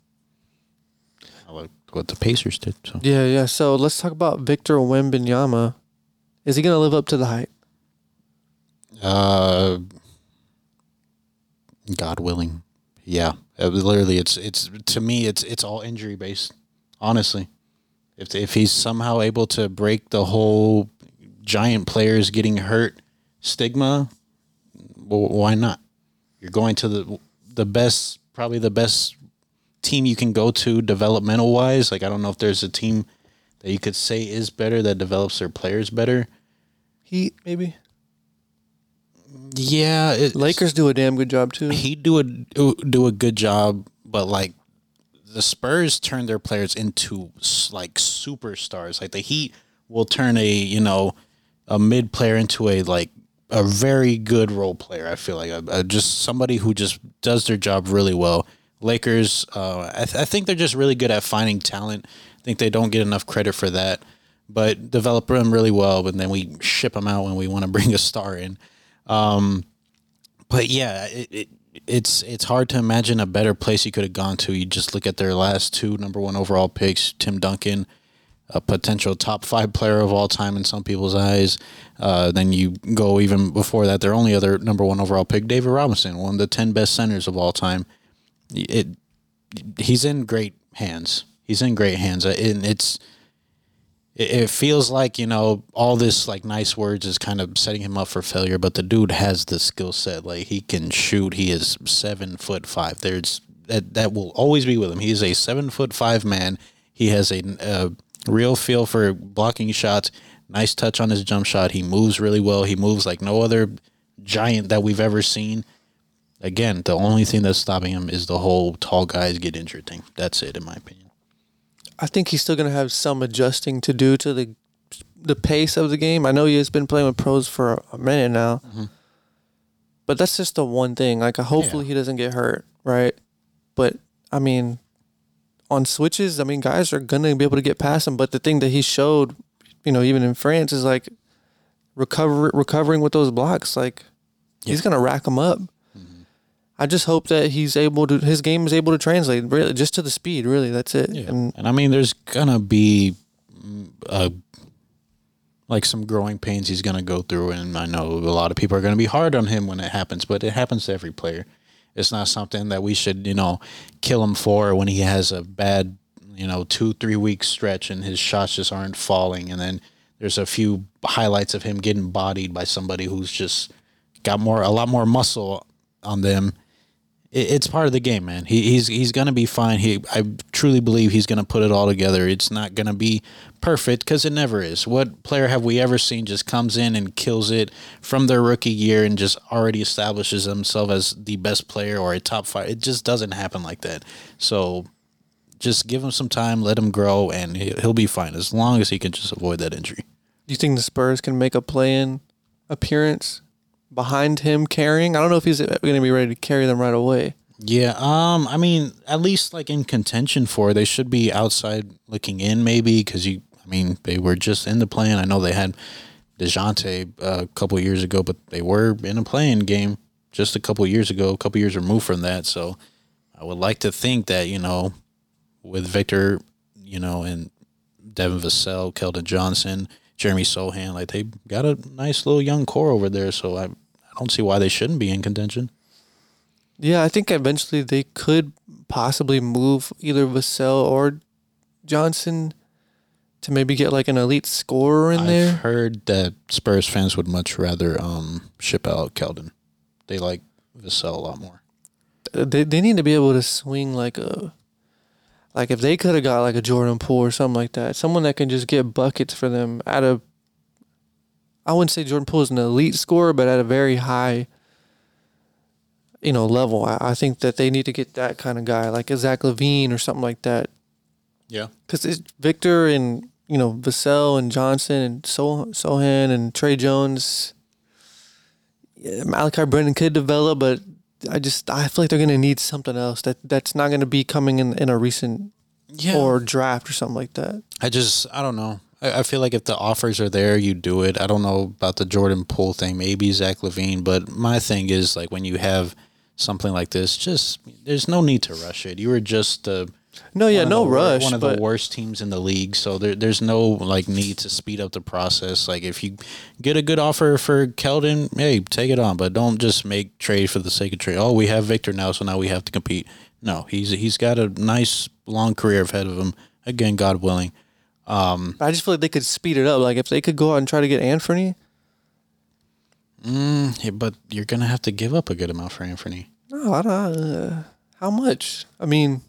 Speaker 2: what the Pacers did. So
Speaker 1: yeah, yeah. So let's talk about Victor Wembanyama. Is he gonna live up to the hype?
Speaker 2: Uh, God willing, yeah. Literally, it's it's to me, it's it's all injury based. Honestly, if if he's somehow able to break the whole giant players getting hurt stigma, well, why not? You're going to the the best, probably the best team you can go to developmental wise. Like I don't know if there's a team that you could say is better that develops their players better.
Speaker 1: Heat maybe.
Speaker 2: Yeah, it,
Speaker 1: Lakers do a damn good job too.
Speaker 2: he do a do, do a good job, but like the Spurs turn their players into like superstars. Like the Heat will turn a you know a mid player into a like a very good role player. I feel like a, a, just somebody who just does their job really well. Lakers, uh, I, th- I think they're just really good at finding talent. I think they don't get enough credit for that, but develop them really well. But then we ship them out when we want to *laughs* bring a star in but yeah, it, it it's it's hard to imagine a better place he could have gone to. You just look at their last two number one overall picks, Tim Duncan, a potential top five player of all time in some people's eyes. Uh, then you go even before that, their only other number one overall pick, David Robinson, one of the ten best centers of all time. It he's in great hands. He's in great hands, and it's it, it feels like you know all this like nice words is kind of setting him up for failure but the dude has the skill set. Like he can shoot. He is seven foot five. There's that that will always be with him. He is a seven foot five man. He has a, a real feel for blocking shots. Nice touch on his jump shot. He moves really well. He moves like no other giant that we've ever seen again the only thing that's stopping him is the whole tall guys get injured thing that's it in my opinion
Speaker 1: I think he's still gonna have some adjusting to do to the the pace of the game. I know he has been playing with pros for a minute now, mm-hmm. but that's just the one thing. Like, uh, hopefully he doesn't get hurt, right? But I mean, on switches, I mean, guys are gonna be able to get past him. But the thing that he showed, you know, even in France, is like recover recovering with those blocks. Like, he's gonna rack them up. I just hope that he's able to his game is able to translate really just to the speed. Really, that's it.
Speaker 2: Yeah.
Speaker 1: And
Speaker 2: And I mean, there's gonna be mm, uh, like some growing pains he's gonna go through, and I know a lot of people are gonna be hard on him when it happens, but it happens to every player. It's not something that we should, you know, kill him for when he has a bad, you know, two three week stretch and his shots just aren't falling, and then there's a few highlights of him getting bodied by somebody who's just got more a lot more muscle on them it, it's part of the game, man. He, he's he's gonna be fine. He I truly believe he's gonna put it all together. It's not gonna be perfect because it never is. What player have we ever seen just comes in and kills it from their rookie year and just already establishes himself as the best player or a top five? It just doesn't happen like that. So just give him some time, let him grow, and he- he'll be fine as long as he can just avoid that injury.
Speaker 1: Do you think the Spurs can make a play-in appearance behind him carrying? I don't know if he's going to be ready to carry them right away.
Speaker 2: Yeah, um, I mean, at least like in contention for, they should be outside looking in, maybe because you, I mean, they were just in the plan. I know they had Dejounte uh, a couple years ago, but they were in a playing game just a couple years ago, a couple years removed from that. So I would like to think that you know, with Victor, you know, and Devin Vassell, Keldon Johnson, Jeremy Sochan, like they got a nice little young core over there. So I, I don't see why they shouldn't be in contention.
Speaker 1: Yeah, I think eventually they could possibly move either Vassell or Johnson to maybe get like an elite scorer in
Speaker 2: I've
Speaker 1: there.
Speaker 2: heard that Spurs fans would much rather um, ship out Keldon. They like Vassell a lot more.
Speaker 1: they they need to be able to swing like a like if they could have got like a Jordan Poole or something like that, someone that can just get buckets for them at a I wouldn't say Jordan Poole is an elite scorer, but at a very high you know level. I, I think that they need to get that kind of guy like a Zach LaVine or something like that.
Speaker 2: Yeah.
Speaker 1: Because Victor and you know Vassell and Johnson and so Sochan and Tre Jones, yeah, Malaki Branham could develop, but I just I feel like they're gonna need something else that that's not gonna be coming in in a recent
Speaker 2: Yeah.
Speaker 1: or draft or something like that.
Speaker 2: I just I don't know. I, I feel like if the offers are there, you do it. I don't know about the Jordan Poole thing, maybe Zach LaVine, but my thing is like when you have something like this, just there's no need to rush it. You were just uh,
Speaker 1: No, yeah, no
Speaker 2: the
Speaker 1: rush.
Speaker 2: One of the worst teams in the league, so there, there's no like need to speed up the process. Like if you get a good offer for Keldon, hey, take it on, but don't just make trade for the sake of trade. Oh, we have Victor now, so now we have to compete. No, he's he's got a nice long career ahead of him. Again, God willing.
Speaker 1: I just feel like they could speed it up. Like if they could go out and try to get Anthony.
Speaker 2: Yeah, but you're gonna have to give up a good amount for Anthony.
Speaker 1: No, I don't. Uh, how much? I mean,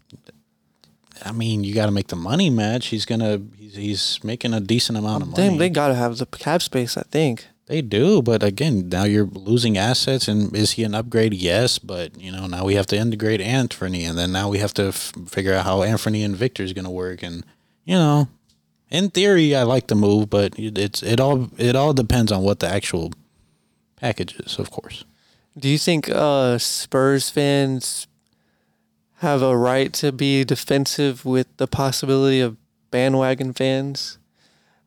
Speaker 2: I mean, you got to make the money match. He's gonna he's, he's making a decent amount of money.
Speaker 1: damn, they gotta have the cap space. I think.
Speaker 2: They do, but again, now you're losing assets. And is he an upgrade? Yes, but you know now we have to integrate Anthony, and then now we have to f- figure out how Anthony and Victor is going to work. And you know, in theory, I like the move, but it's it all it all depends on what the actual package is, of course.
Speaker 1: Do you think uh, Spurs fans have a right to be defensive with the possibility of bandwagon fans?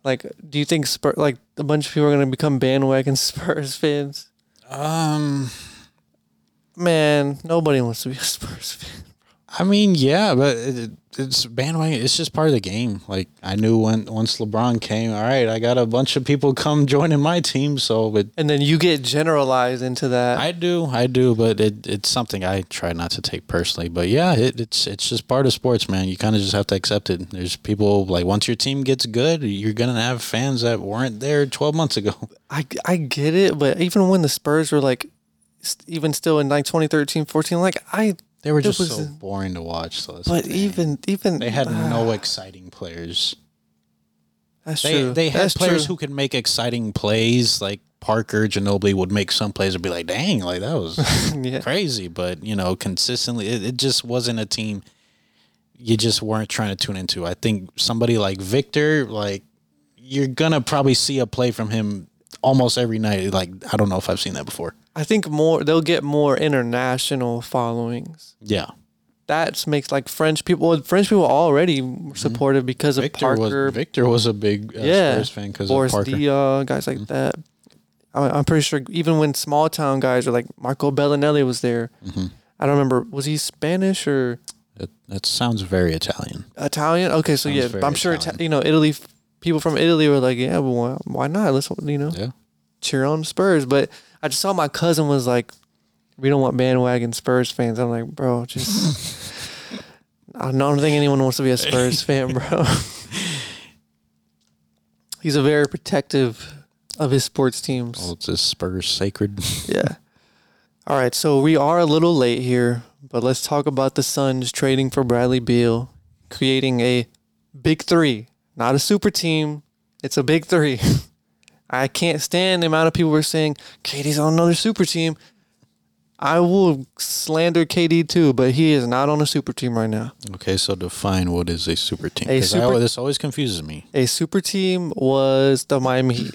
Speaker 1: Like, do you think Spur like a bunch of people are going to become bandwagon *laughs* Spurs fans?
Speaker 2: Um,
Speaker 1: Man, nobody wants to be a Spurs fan.
Speaker 2: I mean, yeah, but it, it's bandwagon. It's just part of the game. Like I knew when once LeBron came, all right, I got a bunch of people *laughs* come joining my team. So, but
Speaker 1: And then you get generalized into that.
Speaker 2: I do, I do, but it, it's something I try not to take personally. But yeah, it, it's it's just part of sports, man. You kind of just have to accept it. There's people like once your team gets good, you're gonna have fans that weren't there 12 months ago. *laughs*
Speaker 1: I, I get it, but even when the Spurs were like, even still in like 2013, 14, like I,
Speaker 2: They were just
Speaker 1: was
Speaker 2: so boring to watch. So
Speaker 1: but even, even
Speaker 2: they had
Speaker 1: ah,
Speaker 2: no exciting players.
Speaker 1: That's
Speaker 2: They
Speaker 1: true.
Speaker 2: they had
Speaker 1: That's
Speaker 2: players
Speaker 1: true.
Speaker 2: who could make exciting plays. Like Parker Ginobili would make some plays and be like, "Dang, like that was *laughs*
Speaker 1: yeah.
Speaker 2: crazy." But you know, consistently, it, it just wasn't a team. You just weren't trying to tune into. I think somebody like Victor, like you're gonna probably see a play from him almost every night. Like I don't know if I've seen that before.
Speaker 1: I think more they'll get more international followings.
Speaker 2: Yeah,
Speaker 1: That makes like French people. well, French people already were supportive because of
Speaker 2: Victor
Speaker 1: Parker,
Speaker 2: was Victor was a big uh,
Speaker 1: yeah,
Speaker 2: Spurs fan because of
Speaker 1: Boris
Speaker 2: Parker. Mm-hmm.
Speaker 1: Diaw, guys like that. I, I'm pretty sure even when small town guys are like Marco Belinelli was there.
Speaker 2: Mm-hmm.
Speaker 1: I don't remember. Was he Spanish or
Speaker 2: That, that sounds very Italian.
Speaker 1: Italian? Okay, so
Speaker 2: Sounds
Speaker 1: yeah, I'm sure
Speaker 2: Italian.
Speaker 1: You know Italy. People from Italy were like, yeah, well, why, why not? Let's you know
Speaker 2: Yeah.
Speaker 1: cheer on Spurs. But I just saw my cousin was like, we don't want bandwagon Spurs fans. I'm like, bro, just. *laughs* I don't think anyone wants to be a Spurs *laughs* fan, bro. He's a very protective of his sports teams.
Speaker 2: Well, it's a Spurs sacred. *laughs*
Speaker 1: Yeah. All right, so we are a little late here, but let's talk about the Suns trading for Bradley Beal, creating a big three, not a super team. It's a big three. I can't stand the amount of people who are saying KD's on another super team. I will slander KD too, but he is not on a super team right now.
Speaker 2: Okay, so define what is a super team.
Speaker 1: A
Speaker 2: 'Cause I-
Speaker 1: super-
Speaker 2: this always confuses me.
Speaker 1: A super team was the Miami Heat,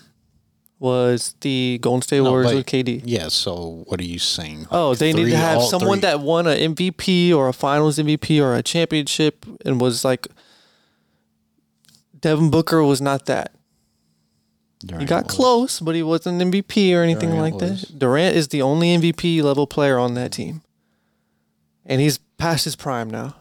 Speaker 1: was the Golden State
Speaker 2: No,
Speaker 1: Warriors
Speaker 2: but-
Speaker 1: with KD.
Speaker 2: Yeah, so what are you saying?
Speaker 1: Oh,
Speaker 2: Like
Speaker 1: they need to have someone
Speaker 2: three-
Speaker 1: that won an MVP or a Finals MVP or a championship and was like. Devin Booker was not that. He got
Speaker 2: was.
Speaker 1: close, but he wasn't an MVP or anything
Speaker 2: Durant
Speaker 1: like
Speaker 2: was.
Speaker 1: that. Durant is the only MVP level player on that team, and he's past his prime now.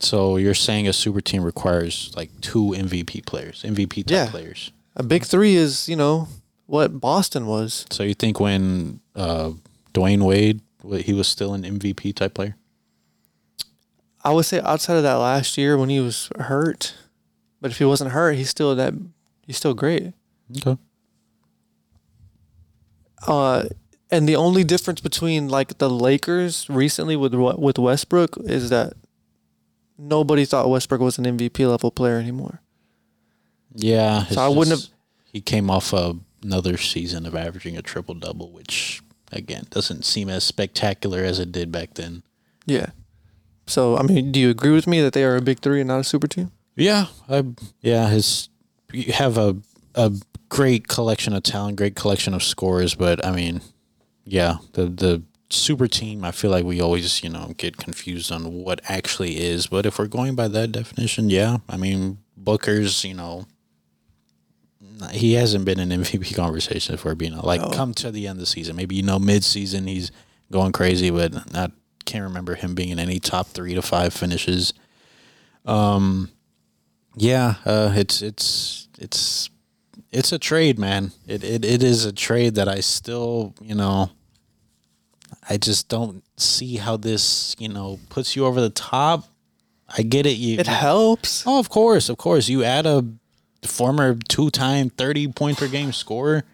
Speaker 2: So you're saying a super team requires like two MVP players, MVP type
Speaker 1: Yeah.
Speaker 2: players.
Speaker 1: A big three is, you know, what Boston was.
Speaker 2: So you think when uh, Dwyane Wade, he was still an MVP type player?
Speaker 1: I would say outside of that last year when he was hurt, but if he wasn't hurt, he's still that. He's still great.
Speaker 2: Okay.
Speaker 1: uh And the only difference between like the Lakers recently with with Westbrook is that nobody thought Westbrook was an MVP level player anymore.
Speaker 2: Yeah,
Speaker 1: So I wouldn't
Speaker 2: just- He came off a, another season of averaging a triple double, which again doesn't seem as spectacular as it did back then.
Speaker 1: Yeah. So I mean, do you agree with me that they are a big three and not a super team?
Speaker 2: Yeah, I, yeah. His you have a a great collection of talent, great collection of scores, but I mean, yeah, the the super team. I feel like we always you know get confused on what actually is. But if we're going by that definition, yeah, I mean Booker's you know. He hasn't been in *laughs* MVP conversation for being like
Speaker 1: No.
Speaker 2: come to the end of the season. Maybe you know mid season he's going crazy, but I can't remember him being in any top three to five finishes. Um, yeah, uh, it's it's it's it's a trade, man. It, it it is a trade that I still, you know, I just don't see how this, you know, puts you over the top. I get it. You,
Speaker 1: It helps.
Speaker 2: oh, of course, of course. You add a former two-time thirty point per game scorer.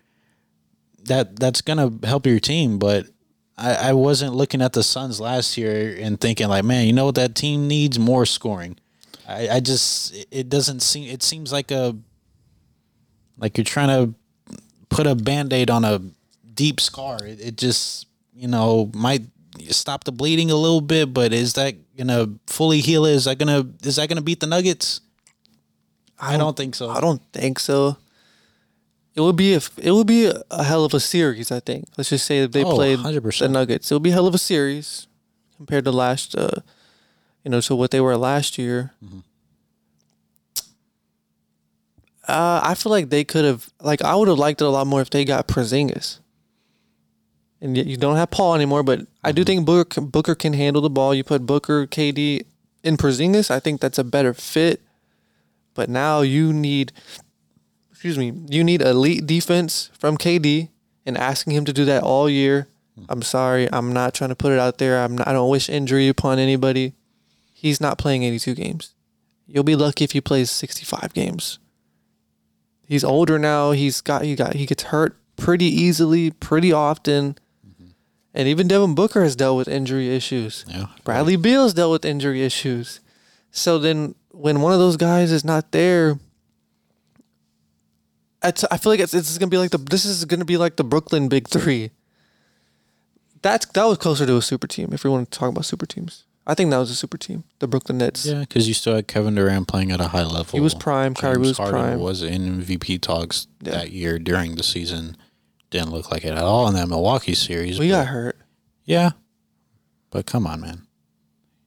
Speaker 2: That that's gonna help your team, but I, I wasn't looking at the Suns last year and thinking like, man, you know what that team needs more scoring. I, I just it doesn't seem it seems like a like you're trying to put a band-aid on a deep scar. It, it just you know might stop the bleeding a little bit, but is that gonna fully heal it? Is that gonna is that gonna beat the Nuggets? I don't think so.
Speaker 1: I don't think so. It would be a it would be a, a hell of a series. I think. Let's just say that they
Speaker 2: Oh,
Speaker 1: played
Speaker 2: 100%.
Speaker 1: the Nuggets. It would be a hell of a series compared to last, uh, you know, to what they were last year.
Speaker 2: Mm-hmm.
Speaker 1: Uh, I feel like they could have like I would have liked it a lot more if they got Porzingis. And yet you don't have Paul anymore, but I
Speaker 2: Mm-hmm.
Speaker 1: do think Booker can, Booker can handle the ball. You put Booker, KD, in Porzingis, I think that's a better fit. But now you need, excuse me, you need elite defense from KD, and asking him to do that all year. I'm sorry, I'm not trying to put it out there. I'm not, I don't wish injury upon anybody. He's not playing 82 games. You'll be lucky if he plays 65 games. He's older now. He's got he got he gets hurt pretty easily, pretty often. Mm-hmm. And even Devin Booker has dealt with injury issues.
Speaker 2: Yeah.
Speaker 1: Bradley Beal's dealt with injury issues. So then when one of those guys is not there, it's, I feel like it's, it's gonna be like the this is gonna be like the Brooklyn Big Three. That's that was closer to a super team. If we want to talk about super teams, I think that was a super team. The Brooklyn Nets.
Speaker 2: Yeah, because you still had Kevin Durant playing at a high level.
Speaker 1: He was prime, Kyrie was
Speaker 2: Harden
Speaker 1: prime.
Speaker 2: Was in MVP talks
Speaker 1: Yeah.
Speaker 2: that year during the season. Didn't look like it at all in that Milwaukee series.
Speaker 1: we got hurt.
Speaker 2: yeah, but come on, man,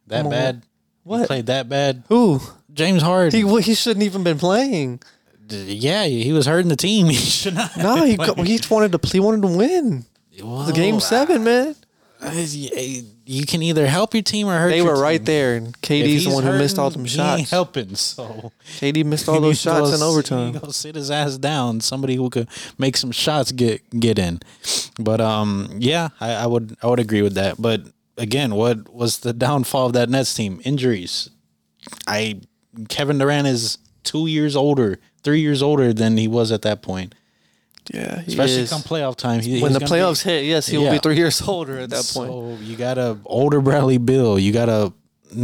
Speaker 2: that
Speaker 1: Come on.
Speaker 2: bad? He
Speaker 1: What?
Speaker 2: played that bad?
Speaker 1: Who?
Speaker 2: James Harden.
Speaker 1: He well, he shouldn't even been playing.
Speaker 2: Yeah, he was hurting the team. *laughs* He should not. have
Speaker 1: No, he he wanted to he wanted to win. The game seven, man.
Speaker 2: You can either help your team or hurt.
Speaker 1: They were right
Speaker 2: team.
Speaker 1: there, and KD's the one who missed all them
Speaker 2: he ain't
Speaker 1: shots.
Speaker 2: helping. So *laughs*
Speaker 1: KD missed *laughs* all those shots
Speaker 2: go
Speaker 1: in overtime.
Speaker 2: Go sit his ass down. Somebody who could make some shots get get in. But um, yeah, I, I would I would agree with that. But again, what was the downfall of that Nets team? Injuries. I Kevin Durant is two years older, three years older than he was at that point.
Speaker 1: Yeah,
Speaker 2: Especially
Speaker 1: is.
Speaker 2: come playoff time. He,
Speaker 1: when the
Speaker 2: gonna be-
Speaker 1: playoffs hit, yes, he will
Speaker 2: Yeah.
Speaker 1: be three years older at that point.
Speaker 2: so you got a older Bradley Beal. You got a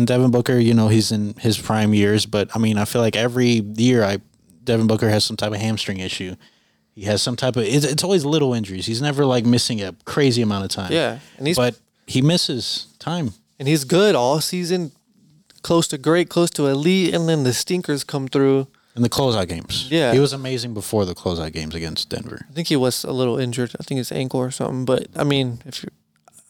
Speaker 2: Devin Booker. You know he's in his prime years, but I mean I feel like every year I Devin Booker has some type of hamstring issue. He has some type of. It's, it's always little injuries. He's never like missing a crazy amount of time.
Speaker 1: Yeah, and he's
Speaker 2: but he misses time.
Speaker 1: and he's good all season, close to great, close to elite, and then the stinkers come through.
Speaker 2: In the closeout games,
Speaker 1: Yeah.
Speaker 2: he was amazing before the closeout games against Denver.
Speaker 1: I think he was a little injured. I think his ankle or something. But I mean, if you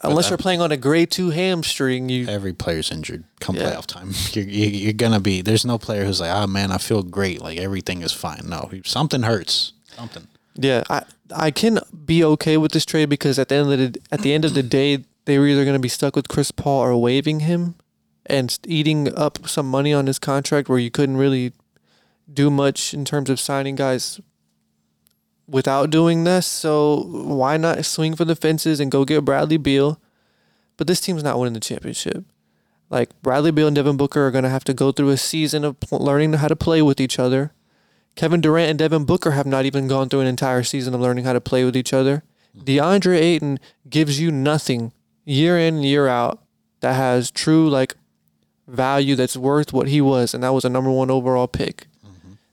Speaker 1: unless you're playing on a grade two hamstring, you
Speaker 2: Every player's injured come
Speaker 1: Yeah.
Speaker 2: playoff time. *laughs* You're, you- you're gonna be. There's no player who's like, oh man, I feel great. Like everything is fine. No, something hurts. Something.
Speaker 1: Yeah, I I can be okay with this trade because at the end of the at the end of the *clears throat* day, they were either going to be stuck with Chris Paul or waiving him, and eating up some money on his contract where you couldn't really do much in terms of signing guys without doing this. So why not swing for the fences and go get Bradley Beal? But this team's not winning the championship. Like Bradley Beal and Devin Booker are going to have to go through a season of learning how to play with each other. Kevin Durant and Devin Booker have not even gone through an entire season of learning how to play with each other. Mm-hmm. DeAndre Ayton gives you nothing year in year out that has true like value that's worth what he was, and that was a number one overall pick.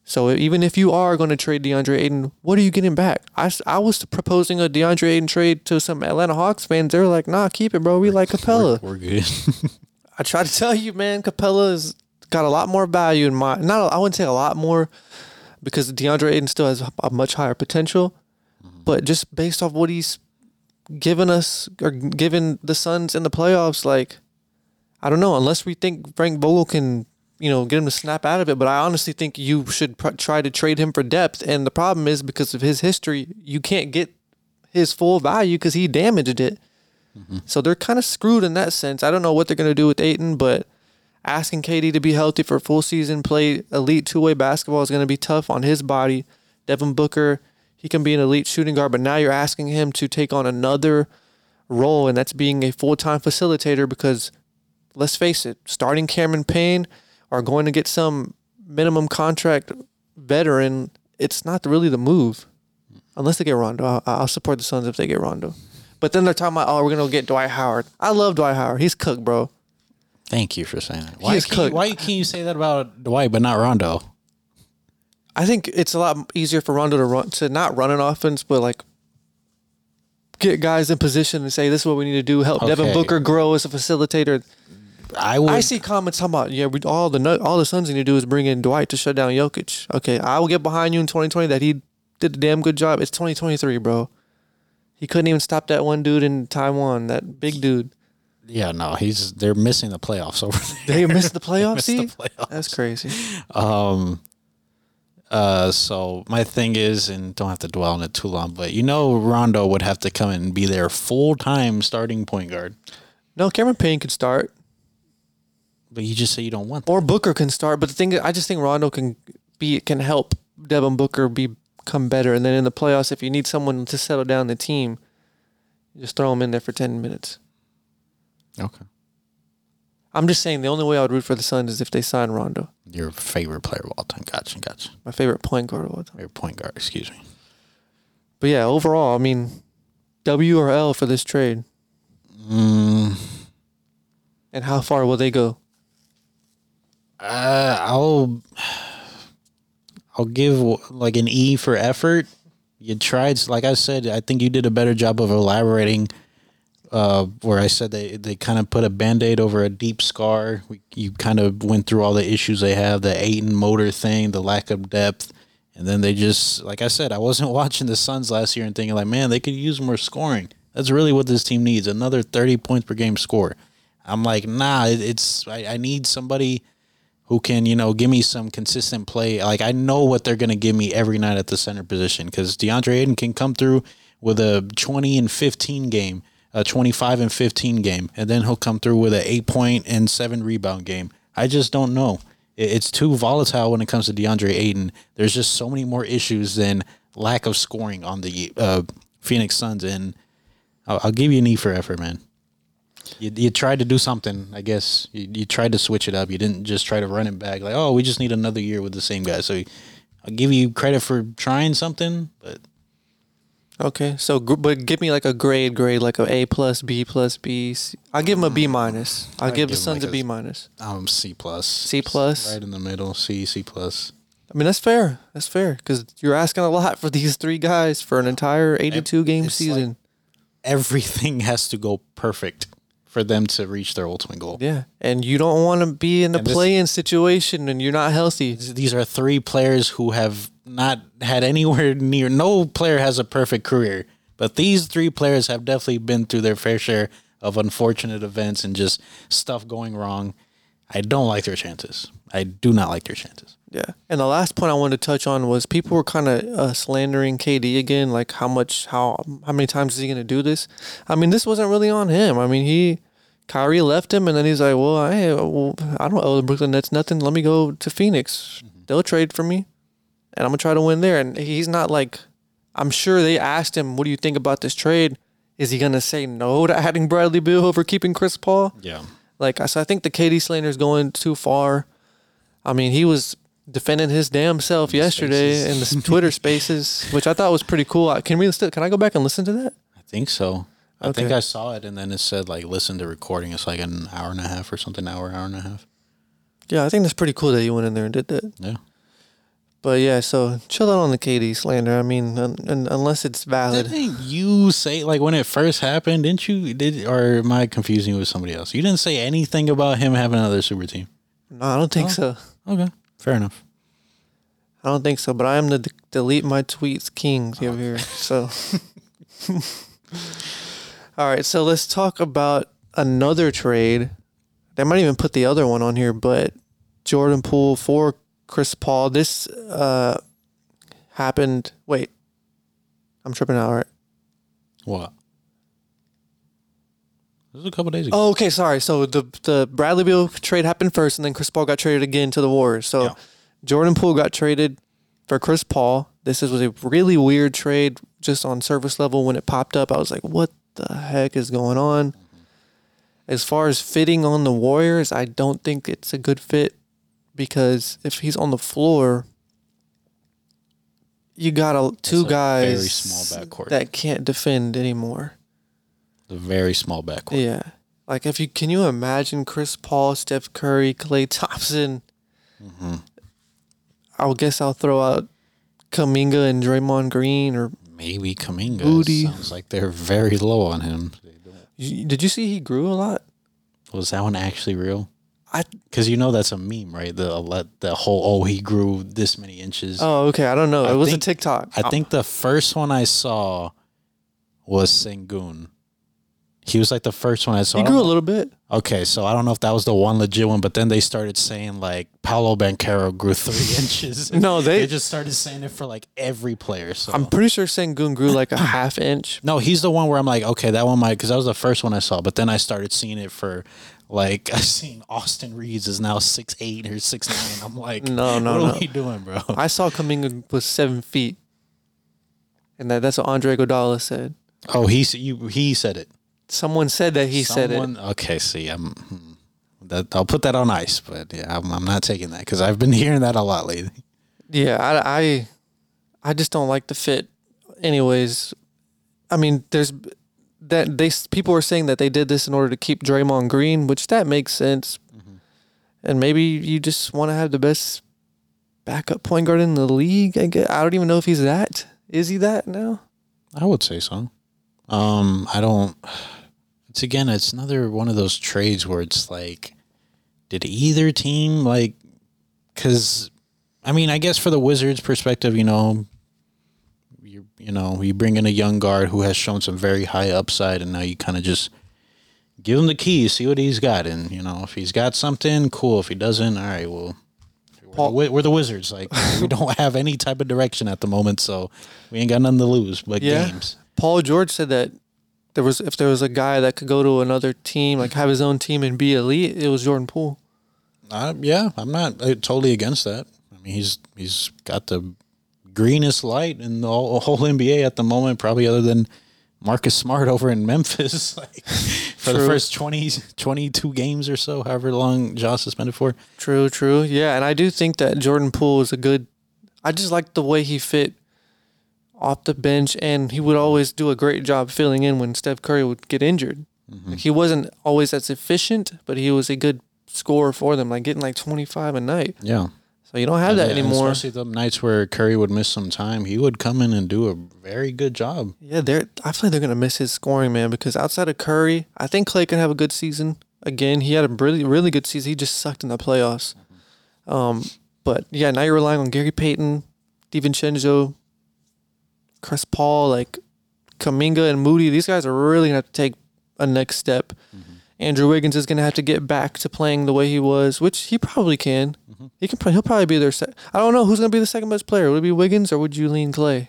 Speaker 1: So even if you are going to trade DeAndre Ayton, what are you getting back? I, I was proposing a DeAndre Ayton trade to some Atlanta Hawks fans. They're like, nah, keep it, bro. We like *laughs* Capela.
Speaker 2: We're, we're good. *laughs*
Speaker 1: I try to tell you, man, Capela's got a lot more value in my. Not, I wouldn't say a lot more, because DeAndre Ayton still has a much higher potential, mm-hmm. but just based off what he's given us or given the Suns in the playoffs, like I don't know. Unless we think Frank Vogel can, you know, get him to snap out of it, but I honestly think you should pr- try to trade him for depth. And the problem is because of his history, you can't get his full value because he damaged it. Mm-hmm. So they're kind of screwed in that sense. I don't know what they're going to do with Ayton, but asking KD to be healthy for a full season, play elite two way basketball is going to be tough on his body. Devin Booker, he can be an elite shooting guard, but now you're asking him to take on another role, and that's being a full time facilitator because let's face it, starting Cameron Payne or going to get some minimum contract veteran, it's not really the move. Unless they get Rondo. I'll, I'll support the Suns if they get Rondo. But then they're talking about, oh, we're going to get Dwight Howard. I love Dwight Howard. He's cooked, bro.
Speaker 2: Thank you for saying that. Why,
Speaker 1: is
Speaker 2: can't you,
Speaker 1: cooked.
Speaker 2: why can't you say that about Dwight but not Rondo?
Speaker 1: I think it's a lot easier for Rondo to run to not run an offense, but like get guys in position and say this is what we need to do. Help Devin Booker grow as a facilitator.
Speaker 2: I would.
Speaker 1: I see comments talking about yeah, we, all the all the Suns need to do is bring in Dwight to shut down Jokic. Okay, I will get behind you in 2020 that he did a damn good job. It's 2023, bro. He couldn't even stop that one dude in Taiwan, that big dude.
Speaker 2: Yeah, no, he's they're missing the playoffs over *laughs* there. *laughs*
Speaker 1: They missed the playoffs.
Speaker 2: Missed the playoffs.
Speaker 1: That's crazy.
Speaker 2: Um. Uh. So my thing is, and don't have to dwell on it too long, but you know, Rondo would have to come in and be their full time starting point guard.
Speaker 1: No, Cameron Payne could start.
Speaker 2: But you just say you don't want that.
Speaker 1: or Booker can start. But the thing, I just think Rondo can be can help Devin Booker become better. And then in the playoffs, if you need someone to settle down the team, just throw him in there for ten minutes.
Speaker 2: Okay.
Speaker 1: I'm just saying the only way I would root for the Suns is if they sign Rondo,
Speaker 2: Your favorite player of all time. Gotcha. Gotcha.
Speaker 1: my favorite point guard of all time.
Speaker 2: Your point guard. Excuse me.
Speaker 1: But yeah, overall, I mean, W or L for this trade,
Speaker 2: Mm,
Speaker 1: and how far will they go?
Speaker 2: Uh, I'll I'll give like an E for effort. You tried, like I said, I think you did a better job of elaborating. Uh, where I said they they kind of put a band aid over a deep scar. We, you kind of went through all the issues they have, the Ayton motor thing, the lack of depth, and then they just, like I said, I wasn't *laughs* watching the Suns last year and thinking like, man, they could use more scoring. That's really what this team needs, another thirty points per game score. I'm like, nah, it- it's I, I need somebody who can, you know, give me some consistent play. Like I know what they're going to give me every night at the center position because DeAndre Ayton can come through with a 20 and 15 game, a 25 and 15 game, and then he'll come through with an eight point and seven rebound game. I just don't know. It's too volatile when it comes to DeAndre Ayton. There's just so many more issues than lack of scoring on the uh, Phoenix Suns, and I'll, I'll give you an E for effort, man. You, you tried to do something, I guess. You, you tried to switch it up. You didn't just try to run it back like, oh, we just need another year with the same guy. So I'll give you credit for trying something, but
Speaker 1: Okay, so but give me like a grade, grade like a A plus, B plus, B. C. I'll give him a B minus. I'll
Speaker 2: I'd
Speaker 1: give the Suns
Speaker 2: like
Speaker 1: a B minus.
Speaker 2: um, C plus,
Speaker 1: C plus?
Speaker 2: right in the middle. C, C plus.
Speaker 1: I mean, that's fair. That's fair because you're asking a lot for these three guys for an entire 82 game
Speaker 2: It's
Speaker 1: season.
Speaker 2: Everything has to go perfect for them to reach their ultimate goal.
Speaker 1: yeah, and you don't want to be in a play-in situation and you're not healthy.
Speaker 2: These are three players who have not had anywhere near. No player has a perfect career, but these three players have definitely been through their fair share of unfortunate events and just stuff going wrong. I don't like their chances. I do not like their chances.
Speaker 1: Yeah. And the last point I wanted to touch on was people were kind of uh, slandering KD again, like how much, how, how many times is he going to do this? I mean, this wasn't really on him. I mean, he, Kyrie left him, and then he's like, well, I, well, I don't owe the Brooklyn Nets nothing. Let me go to Phoenix. They'll trade for me, and I'm gonna try to win there. And he's not like, I'm sure they asked him, what do you think about this trade? Is he gonna say no to adding Bradley Beal over keeping Chris Paul?
Speaker 2: Yeah.
Speaker 1: Like, I so I think the KD slander is going too far. I mean, he was defending his damn self yesterday
Speaker 2: Spaces.
Speaker 1: in the *laughs* Twitter Spaces, which I thought was pretty cool. I- Can we listen? Can I go back and listen to that?
Speaker 2: I think so. I think I saw it, and then it said like listen to recording. It's like an hour and a half or something. Hour, hour and a half.
Speaker 1: Yeah, I think that's pretty cool that you went in there and did that.
Speaker 2: Yeah.
Speaker 1: But yeah, so chill out on the KD slander. I mean, un- un- unless it's valid.
Speaker 2: Didn't you say like when it first happened? Didn't you? Did or am I confusing you with somebody else? You didn't say anything about him having another super team.
Speaker 1: No, I don't think
Speaker 2: Oh.
Speaker 1: so.
Speaker 2: Okay, fair enough.
Speaker 1: I don't think so. But I am the d- delete my tweets king over here. So, *laughs* all right. So let's talk about another trade. They might even put the other one on here, but Jordan Poole for Chris Paul. This uh happened. Wait, I'm tripping out. Right?
Speaker 2: What? This was a couple days ago.
Speaker 1: Oh, okay. Sorry. So the the Bradley Beal trade happened first, and then Chris Paul got traded again to the Warriors. So
Speaker 2: Yeah.
Speaker 1: Jordan Poole got traded for Chris Paul. This is, was a really weird trade, just on surface level. When it popped up, I was like, "What the heck is going on?" As far as fitting on the Warriors, I don't think it's a good fit because if he's on the floor, you got a, two guys
Speaker 2: very small backcourt.
Speaker 1: that can't defend anymore.
Speaker 2: The very small backcourt.
Speaker 1: Yeah. Like if you can you imagine Chris Paul, Steph Curry, Klay Thompson?
Speaker 2: Mm-hmm.
Speaker 1: I guess I'll throw out Kuminga and Draymond Green or
Speaker 2: Maybe Kuminga.
Speaker 1: Booty.
Speaker 2: Sounds like they're very low on him.
Speaker 1: Did you see he grew a lot?
Speaker 2: Was that one actually real?
Speaker 1: I
Speaker 2: Because you know that's a meme, right? The the whole oh he grew this many inches.
Speaker 1: oh okay I don't know
Speaker 2: I
Speaker 1: it was
Speaker 2: think-
Speaker 1: a TikTok.
Speaker 2: I think the first one I saw was Sengun. He was like the first one I saw.
Speaker 1: he grew a little bit.
Speaker 2: Okay, so I don't know if that was the one legit one, but then they started saying like Paolo Banchero grew three *laughs* inches.
Speaker 1: No, they-
Speaker 2: they just started saying it for like every player. So
Speaker 1: I'm pretty sure Sengun grew like a *laughs* half inch.
Speaker 2: no, he's the one where I'm like, okay, that one might because that was the first one I saw, but then I started seeing it for like I've seen Austin Reaves is now six eight or six nine. I'm like,
Speaker 1: No, no,
Speaker 2: what
Speaker 1: no.
Speaker 2: are we doing, bro?
Speaker 1: I saw Kuminga was seven feet, and that, that's what Andre Iguodala said.
Speaker 2: Oh, he you he said it.
Speaker 1: Someone said that he said it.
Speaker 2: Okay, see, I'm. hmm, That I'll put that on ice, but yeah, I'm, I'm not taking that because I've been *laughs* hearing that a lot lately.
Speaker 1: Yeah, I, I, I just don't like the fit. Anyways, I mean, there's that they people were saying that they did this in order to keep Draymond Green, which that makes sense. And maybe you just want to have the best backup point guard in the league. I guess. I don't even know if he's that. Is he that now?
Speaker 2: I would say so. Um, I don't. It's again, it's another one of those trades where it's like, did either team like? Because, I mean, I guess for the Wizards' perspective, you know, you know, you bring in a young guard who has shown some very high upside, and now you kind of just give him the keys, see what he's got, and you know, if he's got something, cool. If he doesn't, all right, well. We're,
Speaker 1: Paul-
Speaker 2: the, we're the Wizards. Like *laughs* we don't have any type of direction at the moment, so we ain't got nothing to lose but
Speaker 1: Yeah.
Speaker 2: games.
Speaker 1: Paul George said that there was if there was a guy that could go to another team, like have his own team and be elite, it was Jordan Poole.
Speaker 2: Uh, yeah, I'm not uh, totally against that. I mean, he's he's got the greenest light in the whole, whole NBA at the moment, probably other than Marcus Smart over in Memphis, *laughs* like for the first 20, 22 games or so, however long Josh suspended for.
Speaker 1: True, true. Yeah, and I do think that Jordan Poole is a good. I just like the way he fit off the bench, and he would always do a great job filling in when Steph Curry would get injured. Mm-hmm. Like, he wasn't always as efficient, but he was a good scorer for them, like getting like twenty five a night.
Speaker 2: Yeah,
Speaker 1: So you don't have that
Speaker 2: And
Speaker 1: anymore.
Speaker 2: Especially the nights where Curry would miss some time, he would come in and do a very good job.
Speaker 1: Yeah, they're. I feel like they're gonna miss his scoring, man. Because outside of Curry, I think Klay can have a good season. Again, he had a really, really good season. He just sucked in the playoffs. Um, but yeah, now you're relying on Gary Payton, DiVincenzo, Chris Paul, like Kuminga and Moody. These guys are really gonna have to take a next step. Andrew Wiggins is gonna have to get back to playing the way he was, which he probably can. Mm-hmm. He can. He'll probably be their. Se- I don't know who's gonna be the second best player. Would it be Wiggins or would you lean Klay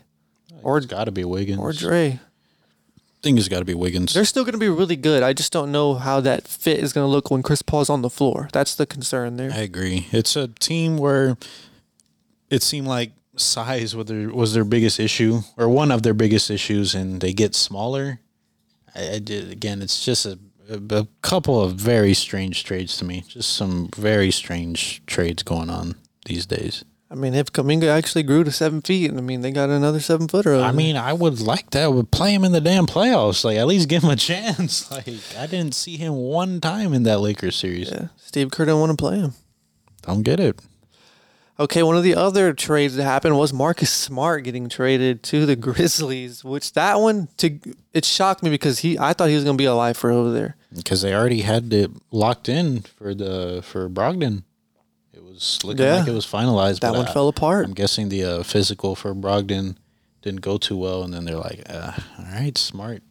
Speaker 1: or
Speaker 2: It's got to be Wiggins.
Speaker 1: or Dre?
Speaker 2: I think it's got to be Wiggins.
Speaker 1: They're still going to be really good. I just don't know how that fit is going to look when Chris Paul's on the floor. That's the concern there.
Speaker 2: I agree. It's a team where it seemed like size was their, was their biggest issue, or one of their biggest issues, and they get smaller. I, I did, again, it's just a, a, couple of very strange trades to me. Just some very strange trades going on these days.
Speaker 1: I mean, if Kuminga actually grew to seven feet, I mean, they got another seven footer.
Speaker 2: I mean, I would like that. Would play him in the damn playoffs. Like at least give him a *laughs* chance. Like I didn't see him one time in that Lakers series.
Speaker 1: yeah, Steve Kerr didn't want to play him.
Speaker 2: Don't get it.
Speaker 1: Okay, one of the other trades that happened was Marcus Smart getting traded to the Grizzlies, which that one to it shocked me because he I thought he was gonna be a lifer over there.
Speaker 2: Because they already had it locked in for the for Brogdon. It was looking
Speaker 1: Yeah.
Speaker 2: like it was finalized.
Speaker 1: That one
Speaker 2: I-
Speaker 1: fell apart.
Speaker 2: I'm guessing the uh, physical for Brogdon didn't go too well, and then they're like, uh, "All right, smart."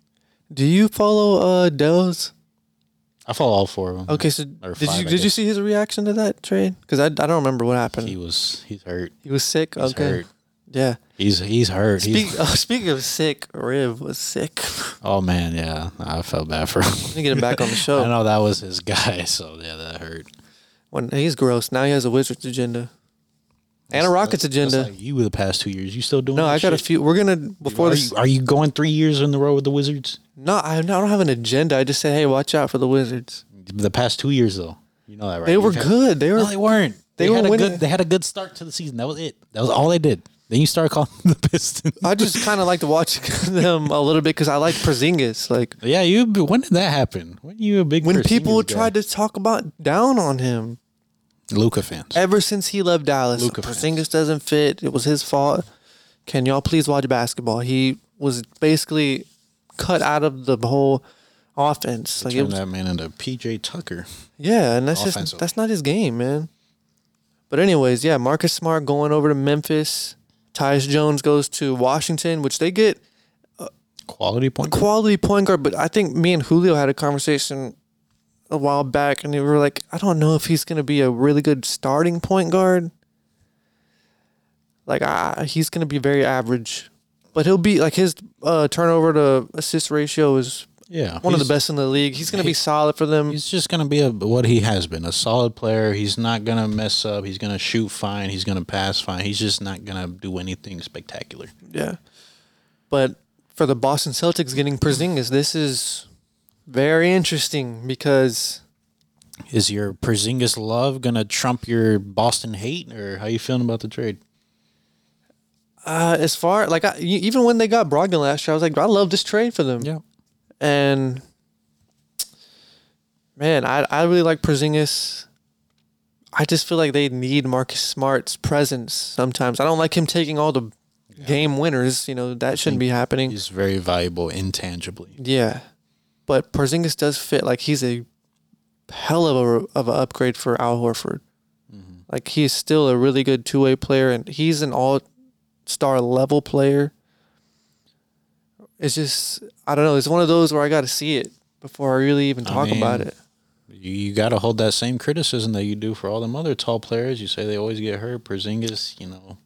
Speaker 1: Do you follow uh Dell's?
Speaker 2: I follow all four of them.
Speaker 1: Okay, so
Speaker 2: Or
Speaker 1: did
Speaker 2: five,
Speaker 1: you
Speaker 2: I
Speaker 1: did you
Speaker 2: guess.
Speaker 1: see his reaction to that trade? Because I, I don't remember what happened.
Speaker 2: He
Speaker 1: He,
Speaker 2: was he's hurt.
Speaker 1: He was sick.
Speaker 2: He's
Speaker 1: okay,
Speaker 2: hurt.
Speaker 1: yeah.
Speaker 2: He's he's hurt.
Speaker 1: Speak,
Speaker 2: He's, *laughs*
Speaker 1: oh, speaking of sick, Riv was sick. *laughs*
Speaker 2: oh man, yeah, I felt bad for him.
Speaker 1: Let me get him back on the *laughs* show.
Speaker 2: I
Speaker 1: show.
Speaker 2: know that was his guy, so yeah, that hurt.
Speaker 1: When he's gross. Now he has a Wizards agenda and a Rockets
Speaker 2: That's
Speaker 1: agenda.
Speaker 2: like you the past two years. You still doing?
Speaker 1: no,
Speaker 2: that
Speaker 1: I got a
Speaker 2: shit?
Speaker 1: few. We're gonna before
Speaker 2: Are
Speaker 1: this.
Speaker 2: you, are you going three years in a row with the Wizards?
Speaker 1: No, I, don't have an agenda. I just said, hey, watch out for the Wizards.
Speaker 2: The past two years, though, you know that, right?
Speaker 1: They were
Speaker 2: You've
Speaker 1: good. They were.
Speaker 2: No, they weren't.
Speaker 1: They
Speaker 2: They,
Speaker 1: were
Speaker 2: had a
Speaker 1: winning.
Speaker 2: good. They had a good start to the season. That was it. That was all they did. Then you start calling *laughs* the Pistons.
Speaker 1: I just kind of like to watch *laughs* them a little bit because I like Porzingis. Like
Speaker 2: yeah, you. When did that happen? When you a big
Speaker 1: when people
Speaker 2: guy?
Speaker 1: tried to talk about down on him,
Speaker 2: Luka fans.
Speaker 1: ever since he left Dallas,
Speaker 2: Luka
Speaker 1: Porzingis doesn't fit. It was his fault. Can y'all please watch basketball? He was basically cut out of the whole offense. Like
Speaker 2: Turn
Speaker 1: was,
Speaker 2: that man into PJ Tucker.
Speaker 1: yeah, and that's
Speaker 2: Offensive.
Speaker 1: just that's not his game, man. But anyways, yeah, Marcus Smart going over to Memphis. Tyus Jones goes to Washington, which they get
Speaker 2: Quality point. guard.
Speaker 1: quality point guard, but I think me and Julio had a conversation a while back, and we were like, I don't know if he's going to be a really good starting point guard. Like, ah, he's going to be very average, but he'll be like his uh, turnover to assist ratio is
Speaker 2: Yeah,
Speaker 1: one of the best in the league. He's going to be solid for them.
Speaker 2: He's just gonna be a what he has been, a solid player. He's not gonna mess up. He's gonna shoot fine. He's gonna pass fine. He's just not gonna do anything spectacular.
Speaker 1: Yeah, but for the Boston Celtics getting Porzingis, this is very interesting because
Speaker 2: Is your Porzingis love gonna trump your Boston hate, or how you feeling about the trade?
Speaker 1: Uh, as far like I, even when they got Brogdon last year, I was like, I love this trade for them.
Speaker 2: Yeah,
Speaker 1: And man, I I really like Porzingis. I just feel like they need Marcus Smart's presence sometimes. I don't like him taking all the game winners. You know that shouldn't be happening.
Speaker 2: he's very valuable intangibly.
Speaker 1: Yeah, but Porzingis does fit. Like he's a hell of a of an upgrade for Al Horford. Like he's still a really good two way player, and he's an all star level player. It's just I don't know. It's one of those where I got to see it before I really even
Speaker 2: I
Speaker 1: talk about it.
Speaker 2: You, you got to hold that same criticism that you do for all them other tall players. You say they always get hurt. Porzingis, you know,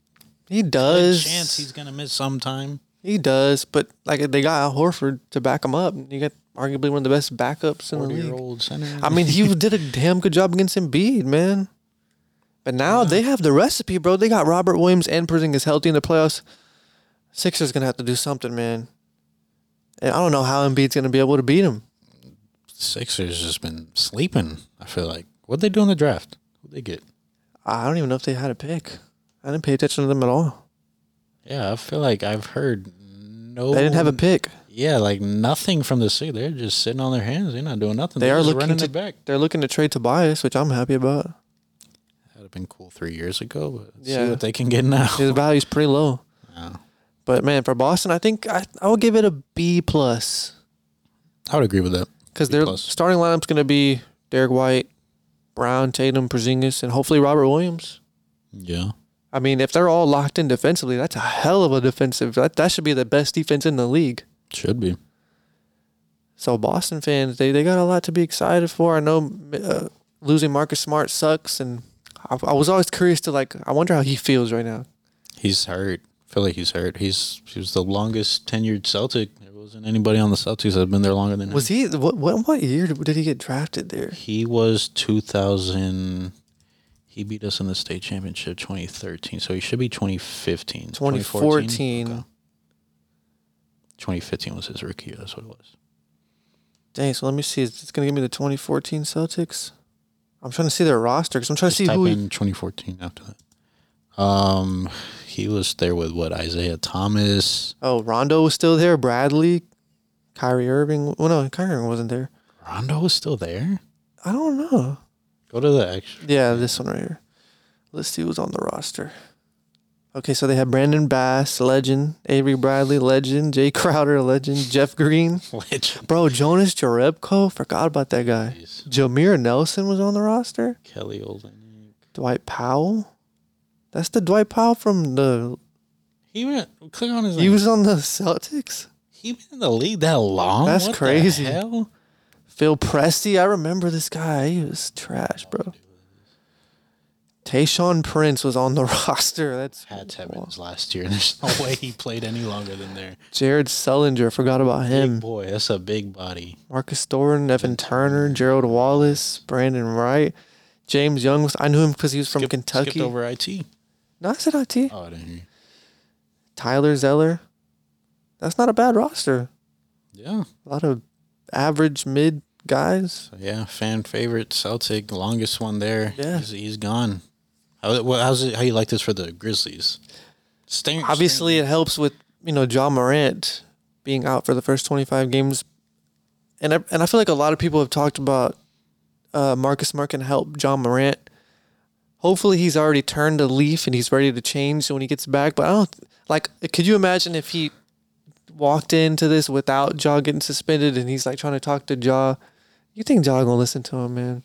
Speaker 1: He does.
Speaker 2: chance he's gonna miss sometime.
Speaker 1: He does, but like they got Al Horford to back him up. You got arguably one of the best backups in the league.
Speaker 2: year old center.
Speaker 1: I mean, he did a damn good job against Embiid, man. But now they have the recipe, bro. They got Robert Williams and Porzingis healthy in the playoffs. Sixers gonna have to do something, man. And I don't know how Embiid's gonna be able to beat him.
Speaker 2: Sixers just been sleeping. I feel like what they do in the draft? What they get?
Speaker 1: I don't even know if they had a pick. I didn't pay attention to them at all.
Speaker 2: Yeah, I feel like I've heard no.
Speaker 1: They didn't have a pick.
Speaker 2: Yeah, like nothing from the Sixers. They're just sitting on their hands. They're not doing nothing.
Speaker 1: They
Speaker 2: They're
Speaker 1: are
Speaker 2: just
Speaker 1: looking
Speaker 2: running
Speaker 1: to
Speaker 2: it back.
Speaker 1: They're looking to trade Tobias, which I'm happy about.
Speaker 2: Been cool three years ago, but
Speaker 1: Yeah.
Speaker 2: see what they can get now.
Speaker 1: The *laughs* value's pretty low.
Speaker 2: Yeah.
Speaker 1: But man, for Boston, I think I I would give it a B plus.
Speaker 2: I would agree with that.
Speaker 1: because their
Speaker 2: plus.
Speaker 1: starting lineup's going to be Derrick White, Brown, Tatum, Porzingis, and hopefully Robert Williams.
Speaker 2: Yeah.
Speaker 1: I mean, if they're all locked in defensively, that's a hell of a defensive. That that should be the best defense in the league.
Speaker 2: Should be.
Speaker 1: So Boston fans, they, they got a lot to be excited for. I know uh, losing Marcus Smart sucks, and I, I was always curious to like. I wonder how he feels right now.
Speaker 2: He's hurt. I feel like he's hurt. He's he was the longest tenured Celtic. There wasn't anybody on the Celtics that had been there longer than him.
Speaker 1: Was he? What what, what year did he get drafted there?
Speaker 2: He was 2000. He beat us in the state championship 2013, so he should be 2015.
Speaker 1: 2014.
Speaker 2: Okay. 2015 was his rookie year. That's what it was.
Speaker 1: Dang. So let me see. Is it's going to give me the 2014 Celtics. I'm trying to see their roster because I'm trying
Speaker 2: Just
Speaker 1: to see
Speaker 2: type
Speaker 1: who. He,
Speaker 2: in 2014 after that. Um, he was there with what Isaiah Thomas.
Speaker 1: Oh, Rondo was still there. Bradley, Kyrie Irving. Well, no, Kyrie Irving wasn't there.
Speaker 2: Rondo was still there.
Speaker 1: I don't know.
Speaker 2: Go to the extra.
Speaker 1: Yeah, this one right here. Let's see who's on the roster. Okay, so they have Brandon Bass, legend. Avery Bradley, legend. Jae Crowder, legend. Jeff Green. *laughs*
Speaker 2: Legend.
Speaker 1: Bro, Jonas Jerebko. Forgot about that guy. Jameer Nelson was on the roster.
Speaker 2: Kelly Olynyk.
Speaker 1: Dwight Powell. That's the Dwight Powell from the.
Speaker 2: He went. Click on his.
Speaker 1: He was on the Celtics.
Speaker 2: He been in the league that long.
Speaker 1: That's
Speaker 2: What the
Speaker 1: crazy.
Speaker 2: hell?
Speaker 1: Phil Pressey. I remember this guy. He was trash, bro. Tayshaun Prince was on the *laughs* roster. That's
Speaker 2: Had to have last year. There's no *laughs* way he played any longer than there.
Speaker 1: Jared Sullinger. Forgot about him.
Speaker 2: Big boy, that's a big body.
Speaker 1: Marcus Thornton, Evan Turner, Gerald Wallace, Brandon Wright, James Young. Was, I knew him because he was from
Speaker 2: Skip-
Speaker 1: Kentucky.
Speaker 2: Skipped over IT.
Speaker 1: No, I said IT.
Speaker 2: Oh, I didn't hear. you.
Speaker 1: Tyler Zeller. That's not a bad roster.
Speaker 2: Yeah.
Speaker 1: A lot of average mid guys.
Speaker 2: So, yeah, fan favorite Celtic, longest one there.
Speaker 1: Yeah.
Speaker 2: he's, he's gone. How, what, how's it? How you like this for the Grizzlies? Staying,
Speaker 1: Obviously, it helps with you know Ja Morant being out for the first twenty five games, and I, and I feel like a lot of people have talked about uh, Marcus Smart can help Ja Morant. Hopefully, he's already turned a leaf and he's ready to change when he gets back. But I don't like. Could you imagine if he walked into this without Ja getting suspended and he's like trying to talk to Ja? You think Ja gonna listen to him, man?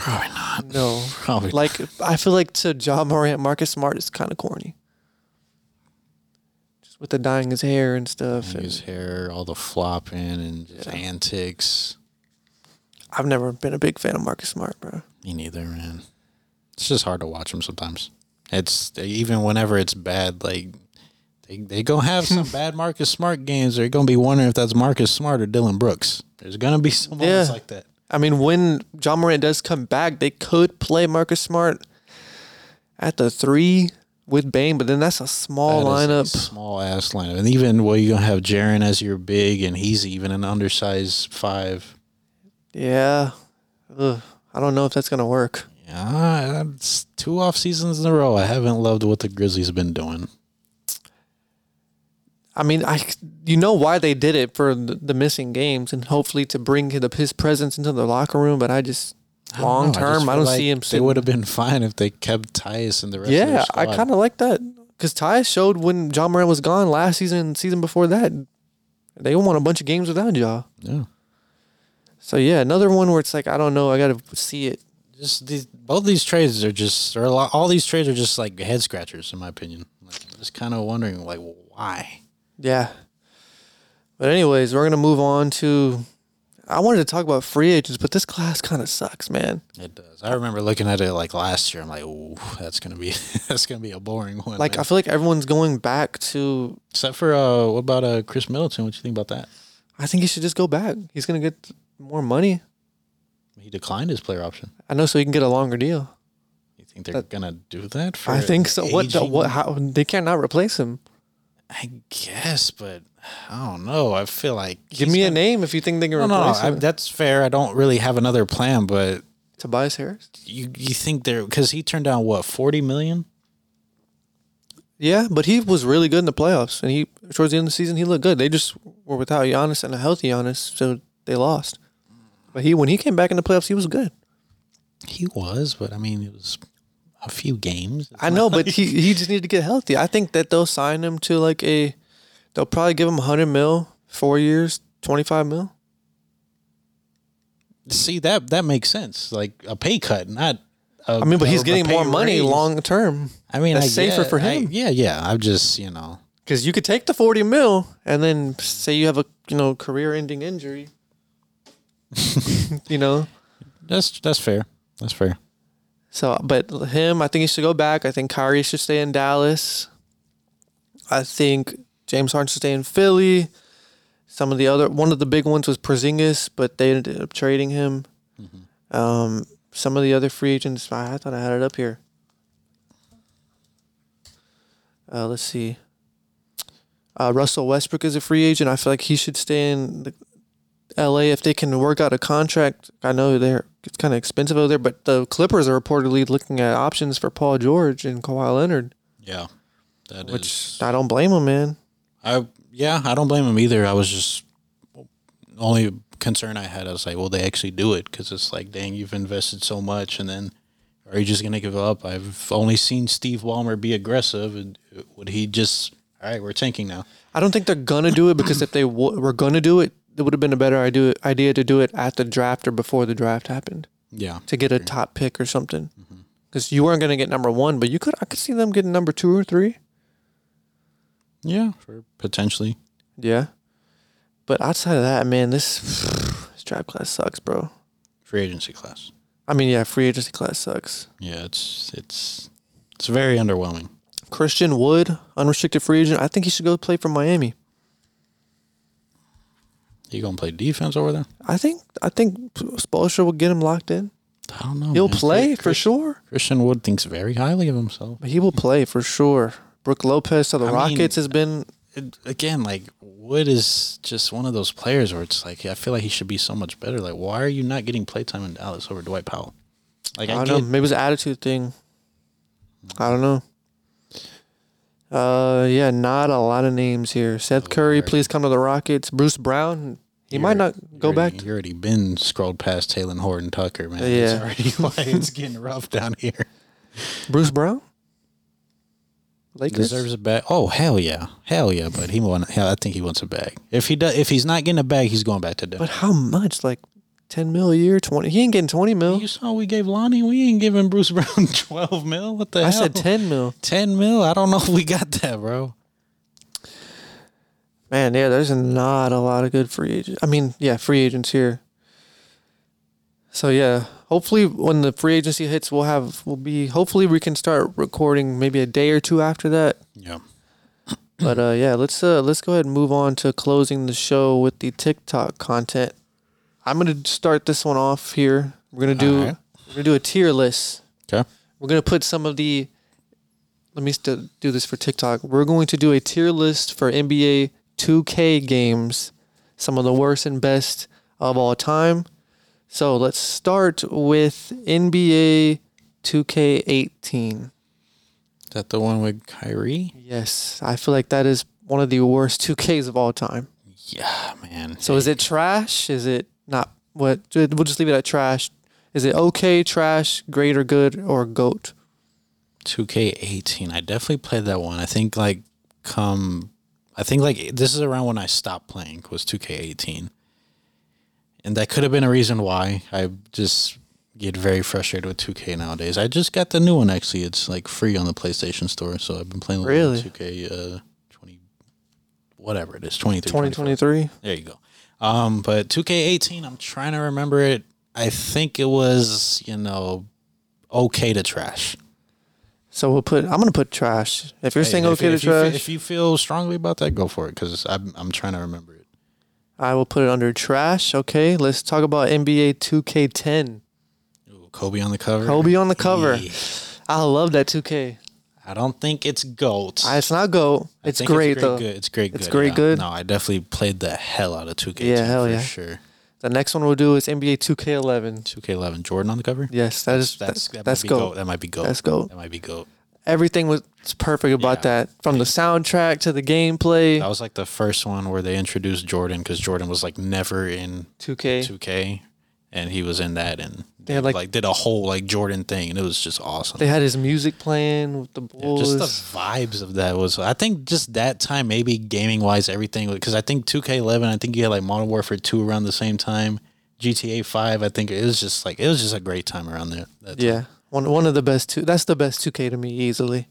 Speaker 2: Probably not.
Speaker 1: No.
Speaker 2: Probably
Speaker 1: Like I feel like to Ja Morant, Marcus Smart is kind of corny. Just with the dyeing his hair and stuff. and-
Speaker 2: his hair, all the flopping and just
Speaker 1: Yeah.
Speaker 2: antics.
Speaker 1: I've never been a big fan of Marcus Smart, bro.
Speaker 2: Me neither, man. It's just hard to watch him sometimes. It's even whenever it's bad, like they they gonna have some *laughs* bad Marcus Smart games. They're gonna be wondering if that's Marcus Smart or Dillon Brooks. There's gonna be some moments
Speaker 1: Yeah.
Speaker 2: like that.
Speaker 1: I mean, when Ja Morant does come back, they could play Marcus Smart at the three with Bane, but then that's a small lineup.
Speaker 2: small ass lineup, and even well, you're gonna have Jaren as your big, and he's even an undersized five.
Speaker 1: Yeah. Ugh. I don't know if that's gonna work.
Speaker 2: Yeah, it's two off seasons in a row. I haven't loved what the Grizzlies have been doing.
Speaker 1: I mean, I you know why they did it for the, the missing games and hopefully to bring the, his presence into the locker room, but I just long term, I,
Speaker 2: feel
Speaker 1: don't
Speaker 2: like
Speaker 1: see him.
Speaker 2: They would have been fine if they kept Tyus and the rest. of
Speaker 1: Yeah, I kind of like that because Ty showed when Ja Morant was gone last season and season before that, they won a bunch of games without Ja.
Speaker 2: yeah.
Speaker 1: So yeah, another one where it's like I don't know, I got to see it.
Speaker 2: Just these, both these trades are just, or a lot, all these trades are just like head scratchers, in my opinion. Like, just kind of wondering, like, why?
Speaker 1: Yeah. But anyways, we're gonna move on to. I wanted to talk about free agents, but this class kind of sucks, man.
Speaker 2: It does. I remember looking at it like last year. I'm like, oh, that's gonna be *laughs* that's gonna be a boring one.
Speaker 1: Like
Speaker 2: man.
Speaker 1: I feel like everyone's going back to.
Speaker 2: except for uh, what about uh Khris Middleton? What do you think about that?
Speaker 1: I think he should just go back. He's gonna get more money.
Speaker 2: He declined his player option.
Speaker 1: I know, so he can get a longer deal.
Speaker 2: You think they're
Speaker 1: That-
Speaker 2: gonna do that? For
Speaker 1: I think so. What? The, what? How? They cannot replace him.
Speaker 2: I guess, but I don't know. I feel like
Speaker 1: Give
Speaker 2: he's
Speaker 1: me a
Speaker 2: gonna-
Speaker 1: name if you think they can
Speaker 2: No, no, no.
Speaker 1: replace
Speaker 2: I,
Speaker 1: him.
Speaker 2: that's fair. I don't really have another plan, but
Speaker 1: Tobias Harris.
Speaker 2: you you think they're because he turned down what forty million?
Speaker 1: Yeah, but he was really good in the playoffs, and he towards the end of the season he looked good. They just were without Giannis and a healthy Giannis, so they lost. But he when he came back in the playoffs, he was good.
Speaker 2: He was, but I mean, it was a few games. It's
Speaker 1: I know, but he he just needed to get healthy. I think that they'll sign him to like a, they'll probably give him hundred mil, four years, twenty five mil.
Speaker 2: see that that makes sense. Like a pay cut, not. I
Speaker 1: I mean, but he's getting more money long term
Speaker 2: I mean,
Speaker 1: that's
Speaker 2: I
Speaker 1: safer
Speaker 2: get-
Speaker 1: for
Speaker 2: I-
Speaker 1: him.
Speaker 2: yeah, yeah. I'm just you know.
Speaker 1: because you could take the forty mil and then say you have a you know career ending injury. *laughs* you know,
Speaker 2: That's that's fair. That's fair.
Speaker 1: So, but him, I think he should go back. I think Kyrie should stay in Dallas. I think James Harden should stay in Philly. Some of the other, one of the big ones was Porzingis, but they ended up trading him. Um, some of the other free agents, I, I thought I had it up here. Uh, let's see. Uh, Russell Westbrook is a free agent. I feel like he should stay in the LA if they can work out a contract. I know they're it's kind of expensive over there, but the Clippers are reportedly looking at options for Paul George and Kawhi Leonard,
Speaker 2: Yeah, that is.
Speaker 1: which I don't blame them, man.
Speaker 2: I yeah, I don't blame them either. I was just only concern I had. I was like, will they actually do it? Because it's like, dang, you've invested so much, and then are you just gonna give up? I've only seen Steve Ballmer be aggressive, and would he just? All right, we're tanking now.
Speaker 1: I don't think they're gonna do it because if they w- were gonna do it, it would have been a better idea idea to do it at the draft or before the draft happened
Speaker 2: Yeah,
Speaker 1: to get a top pick or something. Mm-hmm. Because you weren't gonna get number one, but you could. I could see them getting number two or three.
Speaker 2: yeah, for potentially.
Speaker 1: Yeah. But outside of that, man, this *sighs* this draft class sucks, bro.
Speaker 2: Free agency class.
Speaker 1: I mean, yeah, free agency class sucks.
Speaker 2: Yeah, it's it's it's very underwhelming.
Speaker 1: Christian Wood, unrestricted free agent. I think he should go play for Miami.
Speaker 2: You gonna play defense over there?
Speaker 1: I think I think Spoelstra will get him locked in.
Speaker 2: I don't know.
Speaker 1: He'll
Speaker 2: man.
Speaker 1: play for sure.
Speaker 2: Christian Wood thinks very highly of himself.
Speaker 1: But he will play for sure. Brook Lopez to the
Speaker 2: I mean-
Speaker 1: Rockets has been
Speaker 2: it, again, like Wood is just one of those players where it's like I feel like he should be so much better. Like, why are you not getting playtime in Dallas over Dwight Powell? Like,
Speaker 1: I
Speaker 2: I,
Speaker 1: don't
Speaker 2: get,
Speaker 1: know. Maybe it's was an attitude thing. I don't know. Uh, yeah, not a lot of names here. Seth Curry,
Speaker 2: Lord.
Speaker 1: please come to the Rockets. Bruce Brown, he
Speaker 2: you're-
Speaker 1: might not go
Speaker 2: you're
Speaker 1: back.
Speaker 2: already- You already been scrolled past Talen Horton Tucker, man.
Speaker 1: Yeah.
Speaker 2: it's already *laughs* it's getting rough down here.
Speaker 1: Bruce Brown, Lakers.
Speaker 2: Deserves a bag. Oh hell yeah, hell yeah! But he want. Hell, I think he wants a bag. If he does, if he's not getting a bag, he's going back to Denver.
Speaker 1: But how much? Like ten mil a year? Twenty? He ain't getting twenty mil.
Speaker 2: you saw we gave Lonnie. We ain't giving Bruce *laughs* Brown twelve mil. What the
Speaker 1: I
Speaker 2: hell?
Speaker 1: I said ten mil.
Speaker 2: 10 mil. I don't know if we got that, bro.
Speaker 1: Man, yeah, there's not a lot of good free agents. I mean, yeah, free agents here. So yeah, hopefully when the free agency hits, we'll have we'll be hopefully we can start recording maybe a day or two after that.
Speaker 2: Yeah.
Speaker 1: But uh, yeah, let's uh, let's go ahead and move on to closing the show with the TikTok content. I'm gonna start this one off here. We're gonna do
Speaker 2: Alright.
Speaker 1: we're gonna do a tier list.
Speaker 2: Okay.
Speaker 1: We're gonna put some of the. Let me st- do this for TikTok. We're going to do a tier list for NBA 2K games, some of the worst and best of all time. So let's start with NBA 2K18.
Speaker 2: Is that the one with Kyrie?
Speaker 1: Yes, I feel like that is one of the worst 2Ks of all time.
Speaker 2: Yeah, man.
Speaker 1: So is it trash? Is it not? What? We'll just leave it at trash. Is it okay, trash, great, or good, or goat?
Speaker 2: 2K18. I definitely played that one. I think like come I think like this is around when I stopped playing was 2K18. And that could have been a reason why I just get very frustrated with 2K nowadays. I just got the new one actually. It's like free on the PlayStation Store, so I've been playing
Speaker 1: Really?
Speaker 2: 2K uh 20 whatever it is, 23 24.
Speaker 1: 2023.
Speaker 2: There you go. Um, but 2K18, I'm trying to remember it. I think it was, you know, okay to trash.
Speaker 1: So we'll put. I'm gonna put trash. If you're saying
Speaker 2: Hey,
Speaker 1: okay
Speaker 2: if,
Speaker 1: to
Speaker 2: You,
Speaker 1: trash,
Speaker 2: if you feel strongly about that, go for it because I'm, I'm trying to remember it.
Speaker 1: I will put it under trash. Okay, let's talk about NBA 2K10.
Speaker 2: Ooh, Kobe on the cover.
Speaker 1: Kobe on the cover.
Speaker 2: Yeah.
Speaker 1: I love that 2K.
Speaker 2: I don't think it's GOAT.
Speaker 1: I, it's not
Speaker 2: goat.
Speaker 1: It's great,
Speaker 2: it's
Speaker 1: though.
Speaker 2: Good. It's great.
Speaker 1: It's
Speaker 2: good,
Speaker 1: great
Speaker 2: yeah.
Speaker 1: good.
Speaker 2: No, I definitely played the hell out of 2K.
Speaker 1: Yeah, hell
Speaker 2: for
Speaker 1: yeah.
Speaker 2: sure.
Speaker 1: The next one we'll do is NBA 2K11.
Speaker 2: 2K11, Jordan on the cover.
Speaker 1: Yes, that is
Speaker 2: That's
Speaker 1: that's
Speaker 2: that
Speaker 1: that's
Speaker 2: might be
Speaker 1: go.
Speaker 2: GOAT. That might be GOAT.
Speaker 1: That's goat.
Speaker 2: That might be GOAT.
Speaker 1: Everything was perfect about
Speaker 2: Yeah.
Speaker 1: that, from the soundtrack to the gameplay.
Speaker 2: That was like the first one where they introduced Jordan because Jordan was like never in
Speaker 1: 2K.
Speaker 2: 2K, and he was in that and
Speaker 1: They had,
Speaker 2: like,
Speaker 1: like-
Speaker 2: did a whole like Jordan thing, and it was just awesome.
Speaker 1: They had his music playing with the
Speaker 2: Yeah, just the vibes of that was. I think just that time, maybe gaming wise, everything because I think 2K11. I think you had like Modern Warfare 2 around the same time. GTA 5. I think it was just like it was just a great time around there. that time.
Speaker 1: Yeah, one one of the best two. That's the best two K to me easily.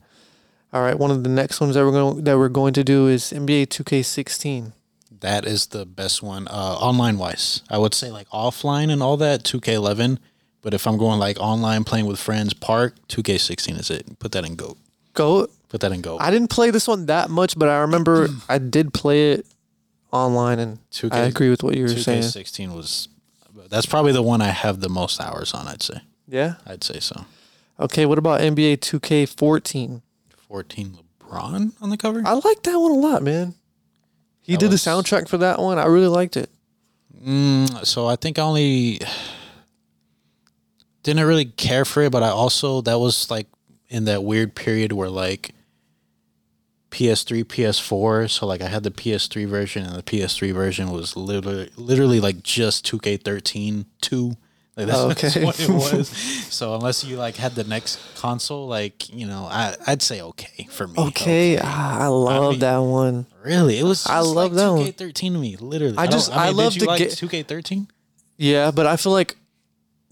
Speaker 1: All right, one of the next ones that we're going that we're going to do is NBA two K sixteen.
Speaker 2: That is the best one uh, online wise. I would say like offline and all that 2K11. But if I'm going like online playing with friends, Park 2K16 is it. Put that in Goat.
Speaker 1: Go.
Speaker 2: Put that in Goat.
Speaker 1: I didn't play this one that much, but I remember I did play it online, and
Speaker 2: 2K
Speaker 1: I agree with what you were saying.
Speaker 2: 2K16 was. That's probably the one I have the most hours on. I'd say.
Speaker 1: Yeah.
Speaker 2: I'd say so.
Speaker 1: Okay. What about NBA two K fourteen?
Speaker 2: 14 LeBron on the cover.
Speaker 1: I like that one a lot, man. He
Speaker 2: That
Speaker 1: did
Speaker 2: was-
Speaker 1: the soundtrack for that one. I really liked it.
Speaker 2: Mm, so I think I only didn't really care for it, but I also that was like in that weird period where like PS3, PS4. So like I had the PS3 version, and the PS3 version was literally literally like just 2K13 two. Like that's,
Speaker 1: Oh, *laughs*
Speaker 2: that's
Speaker 1: okay.
Speaker 2: what it was. *laughs* so unless you like had the next console, like you know, I I'd say okay for me.
Speaker 1: Okay, ah, I love
Speaker 2: mean-
Speaker 1: that one.
Speaker 2: Really, it was.
Speaker 1: I love
Speaker 2: like
Speaker 1: that one.
Speaker 2: 2K13 to me. Literally,
Speaker 1: I just- I
Speaker 2: mean,
Speaker 1: love
Speaker 2: did you like 2K13.
Speaker 1: Yeah, but I feel like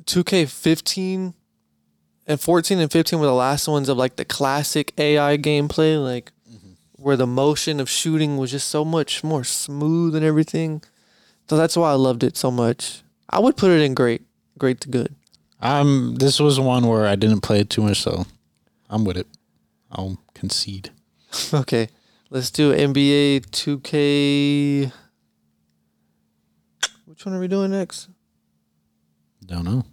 Speaker 1: 2K15 and 14 and 15 were the last ones of like the classic AI gameplay, like where the motion of shooting was just so much more smooth and everything. So that's why I loved it so much. I would put it in great, great to good.
Speaker 2: Um, this was one where I didn't play it too much, so I'm with it. I'll concede. *laughs*
Speaker 1: Okay, let's do NBA 2K. Which one are we doing next?
Speaker 2: Don't know.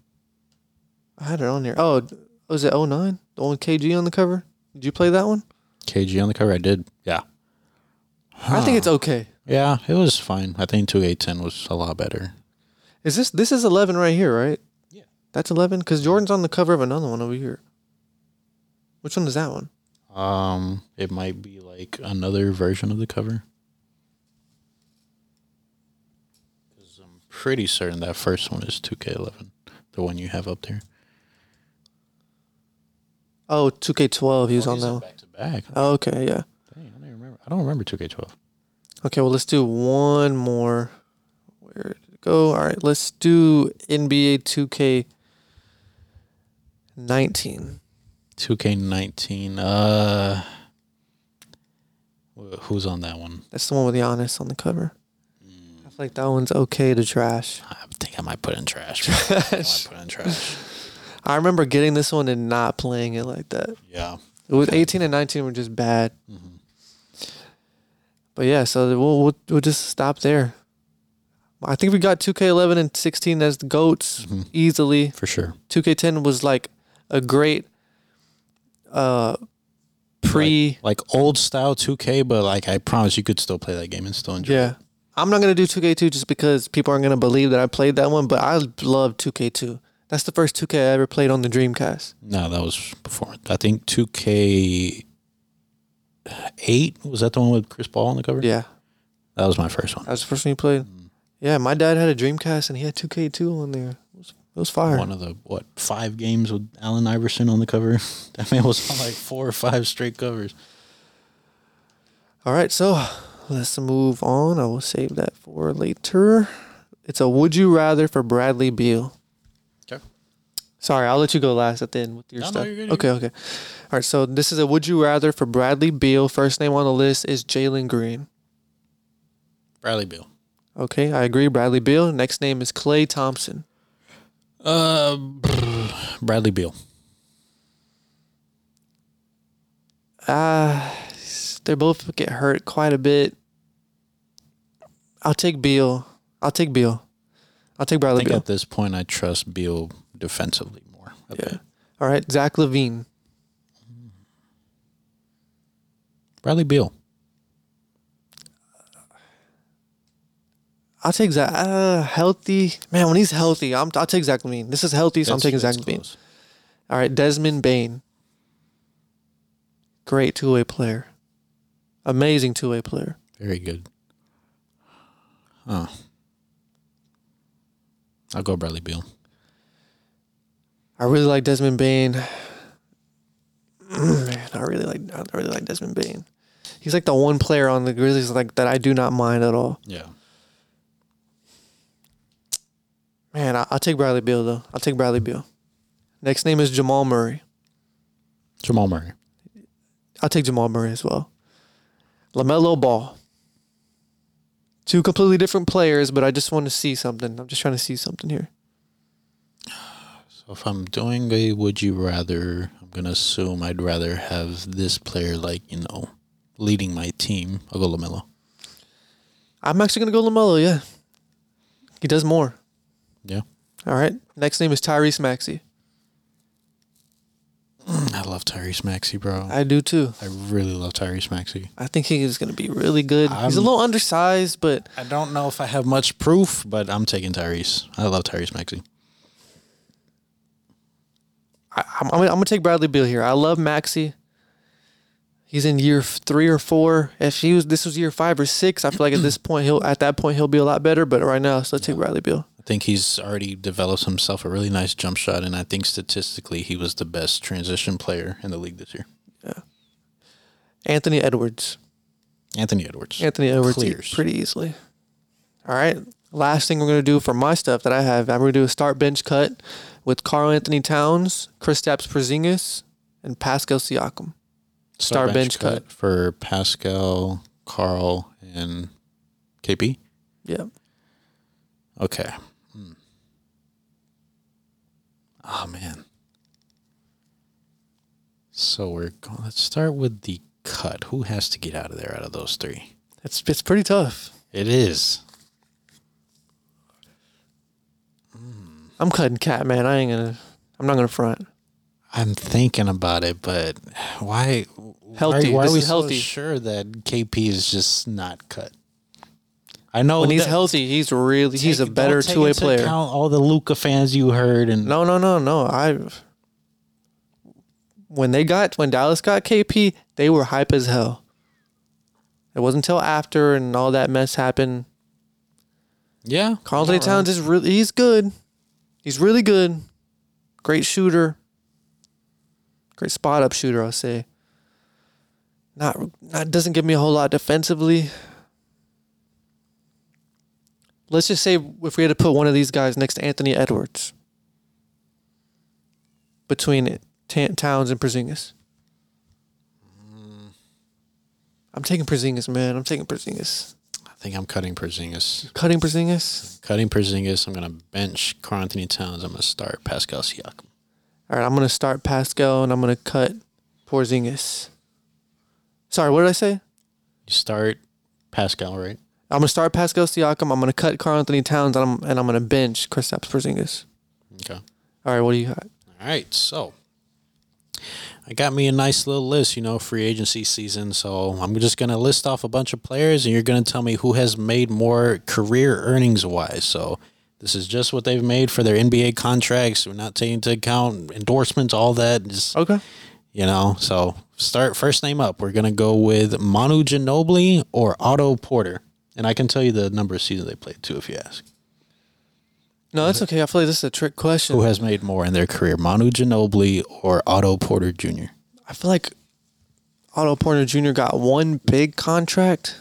Speaker 1: I had it on here. Oh, was it 09? The one KG on the cover? Did you play that one?
Speaker 2: KG on the cover. I did. Yeah.
Speaker 1: I think it's okay.
Speaker 2: Yeah, it was fine. I think 2K10 was a lot better.
Speaker 1: Is this this is 11 right here, right?
Speaker 2: Yeah.
Speaker 1: That's 11 cuz Jordan's on the cover of another one over here. Which one is that one?
Speaker 2: Um, it might be like another version of the cover. Because I'm pretty certain that first one is 2K11, the one you have up there.
Speaker 1: Oh, 2K12 he was
Speaker 2: Oh,
Speaker 1: on
Speaker 2: he's
Speaker 1: that one.
Speaker 2: back to back.
Speaker 1: Oh, okay, yeah.
Speaker 2: Dang, I don't remember. I don't remember 2K12.
Speaker 1: Okay, well let's do one more. Where did it go? All right, let's do NBA 2K 19.
Speaker 2: 2K19. Uh, who's on that one?
Speaker 1: That's the one with Giannis on the cover. I feel like that one's okay to trash.
Speaker 2: I think I might put in trash. bro. *laughs* I might put in trash.
Speaker 1: I remember getting this one and not playing it like that.
Speaker 2: Yeah.
Speaker 1: It was 18 and 19 were just bad.
Speaker 2: Mhm.
Speaker 1: But yeah, so we'll, we'll we'll just stop there. I think we got 2K11 and 16 as the goats
Speaker 2: Mhm.
Speaker 1: easily.
Speaker 2: For sure.
Speaker 1: 2K10 was like a great uh pre
Speaker 2: Like old style 2K, but like I promise you could still play that game and still enjoy
Speaker 1: yeah.
Speaker 2: it.
Speaker 1: I'm not gonna do 2K2 just because people aren't gonna believe that I played that one, but I love 2K2. That's the first 2K I ever played on the Dreamcast.
Speaker 2: No, that was before. I think 2K8 was that the one with Chris Paul on the cover?
Speaker 1: Yeah,
Speaker 2: That was my first one.
Speaker 1: that was the first one you played. Yeah, my dad had a Dreamcast and he had 2K2 on there. It was, it was fire.
Speaker 2: One of the what five games with Allen Iverson on the cover. *laughs* That man was on like four or five straight covers.
Speaker 1: All right, so let's move on. I will save that for later. It's a would you rather for Bradley Beal.
Speaker 2: Okay.
Speaker 1: Sorry, I'll let you go last at the end with your
Speaker 2: No, no,
Speaker 1: stuff.
Speaker 2: you're good, you're
Speaker 1: okay, okay. All right, so this is a would you rather for Bradley Beal. First name on the list is Jalen Green.
Speaker 2: Bradley Beal.
Speaker 1: Okay, I agree. Bradley Beal. Next name is Klay Thompson.
Speaker 2: Uh, Bradley Beal.
Speaker 1: Ah, they both get hurt quite a bit. I'll take Beal. I'll take Beal. I'll take
Speaker 2: I
Speaker 1: Bradley
Speaker 2: think
Speaker 1: Beal.
Speaker 2: at this point I trust Beal defensively more. a
Speaker 1: Yeah. All right, Zach LaVine.
Speaker 2: Bradley Beal.
Speaker 1: I'll take Zach. Uh, healthy man. When he's healthy, I'm. I'll take Zach LaVine. This is healthy, so I'm taking Zach
Speaker 2: that's
Speaker 1: LaVine.
Speaker 2: close.
Speaker 1: All right, Desmond Bane. Great two way player. Amazing two way player.
Speaker 2: Very good. Huh. I'll go Bradley Beal.
Speaker 1: I really like Desmond Bane. *sighs* Man, I really like. I really like Desmond Bane. He's like the one player on the Grizzlies like that I do not mind at all.
Speaker 2: Yeah.
Speaker 1: Man, I, I'll take Bradley Beal though. I'll take Bradley Beal. Next name is Jamal Murray.
Speaker 2: Jamal Murray.
Speaker 1: I'll take Jamal Murray as well. LaMelo Ball. Two completely different players, but I just want to see something. I'm just trying to see something here.
Speaker 2: So if I'm doing a would you rather, I'm gonna assume I'd rather have this player like, you know, leading my team. I'll go LaMelo.
Speaker 1: I'm actually going to go LaMelo, yeah. He does more.
Speaker 2: Yeah.
Speaker 1: All right. Next name is Tyrese Maxey.
Speaker 2: Mm, I love Tyrese Maxey, bro.
Speaker 1: I do too.
Speaker 2: I really love Tyrese Maxey.
Speaker 1: I think he is going to be really good. He's a
Speaker 2: I'm-
Speaker 1: little undersized, but
Speaker 2: I don't know if I have much proof, but I'm taking Tyrese. I love Tyrese Maxey.
Speaker 1: I, I'm, I'm, gonna take Bradley Beal here. I love Maxey. He's in year three or four. If he was, this was year five or six. I feel like at this point he'll, at that point he'll be a lot better. But right now, so let's take Bradley Beal.
Speaker 2: I think he's already developed himself a really nice jump shot, and I think statistically he was the best transition player in the league this year. Yeah.
Speaker 1: Anthony Edwards.
Speaker 2: Anthony Edwards.
Speaker 1: Anthony Edwards
Speaker 2: Clears.
Speaker 1: pretty easily. All right. Last thing we're gonna do for my stuff that I have, I'm gonna do a start bench cut with Karl Anthony Towns, Kristaps Porzingis, and Pascal Siakam. Star bench cut.
Speaker 2: for Pascal, Karl, and KP.
Speaker 1: Yep.
Speaker 2: Okay. Hmm. Oh man. So we're going. Let's start with the cut. Who has to get out of there out of those three?
Speaker 1: It's it's pretty tough.
Speaker 2: It is.
Speaker 1: I'm cutting KAT, man. I ain't gonna. I'm not gonna front.
Speaker 2: I'm thinking about it, but why?
Speaker 1: Healthy.
Speaker 2: Why, why are we
Speaker 1: is
Speaker 2: so
Speaker 1: healthy.
Speaker 2: sure that KP is just not cut? I know
Speaker 1: When he's
Speaker 2: that-
Speaker 1: healthy, he's really he's a
Speaker 2: Take-
Speaker 1: better
Speaker 2: don't take
Speaker 1: two way
Speaker 2: into
Speaker 1: player.
Speaker 2: account all the Luka fans you heard, and
Speaker 1: No, no, no, no. I when they got when Dallas got KP, they were hype as hell. It wasn't until after and all that mess happened.
Speaker 2: yeah,
Speaker 1: Karl Anthony. Towns is really he's good. He's really good. Great shooter. Great spot up shooter, I'll say. Not not doesn't give me a whole lot defensively. Let's just say if we had to put one of these guys next to Anthony Edwards between Ta- Towns and Porzingis. Mm. I'm taking Porzingis, man. I'm taking Porzingis.
Speaker 2: I think I'm cutting Porzingis.
Speaker 1: Cutting Porzingis.
Speaker 2: Cutting Porzingis. I'm gonna bench Karl Anthony Towns. I'm gonna start Pascal Siakam.
Speaker 1: All right, I'm gonna start Pascal and I'm gonna cut Porzingis. Sorry, what did I say?
Speaker 2: You start Pascal, right?
Speaker 1: I'm gonna start Pascal Siakam. I'm gonna cut Karl Anthony Towns and I'm and I'm gonna bench Kristaps Porzingis.
Speaker 2: Okay.
Speaker 1: All right, what do you got?
Speaker 2: All right, so I got me a nice little list, you know, free agency season. So I'm just gonna list off a bunch of players, and you're gonna tell me who has made more career earnings wise. So this is just what they've made for their NBA contracts. We're not taking into account endorsements, all that. Just
Speaker 1: Okay.
Speaker 2: you know, so start first name up. We're gonna go with Manu Ginobili or Otto Porter, and I can tell you the number of seasons they played too, if you ask.
Speaker 1: No, that's okay. I feel like this is a trick question.
Speaker 2: Who has made more in their career, Manu Ginobili or Otto Porter Jr.?
Speaker 1: I feel like Otto Porter Jr. got one big contract.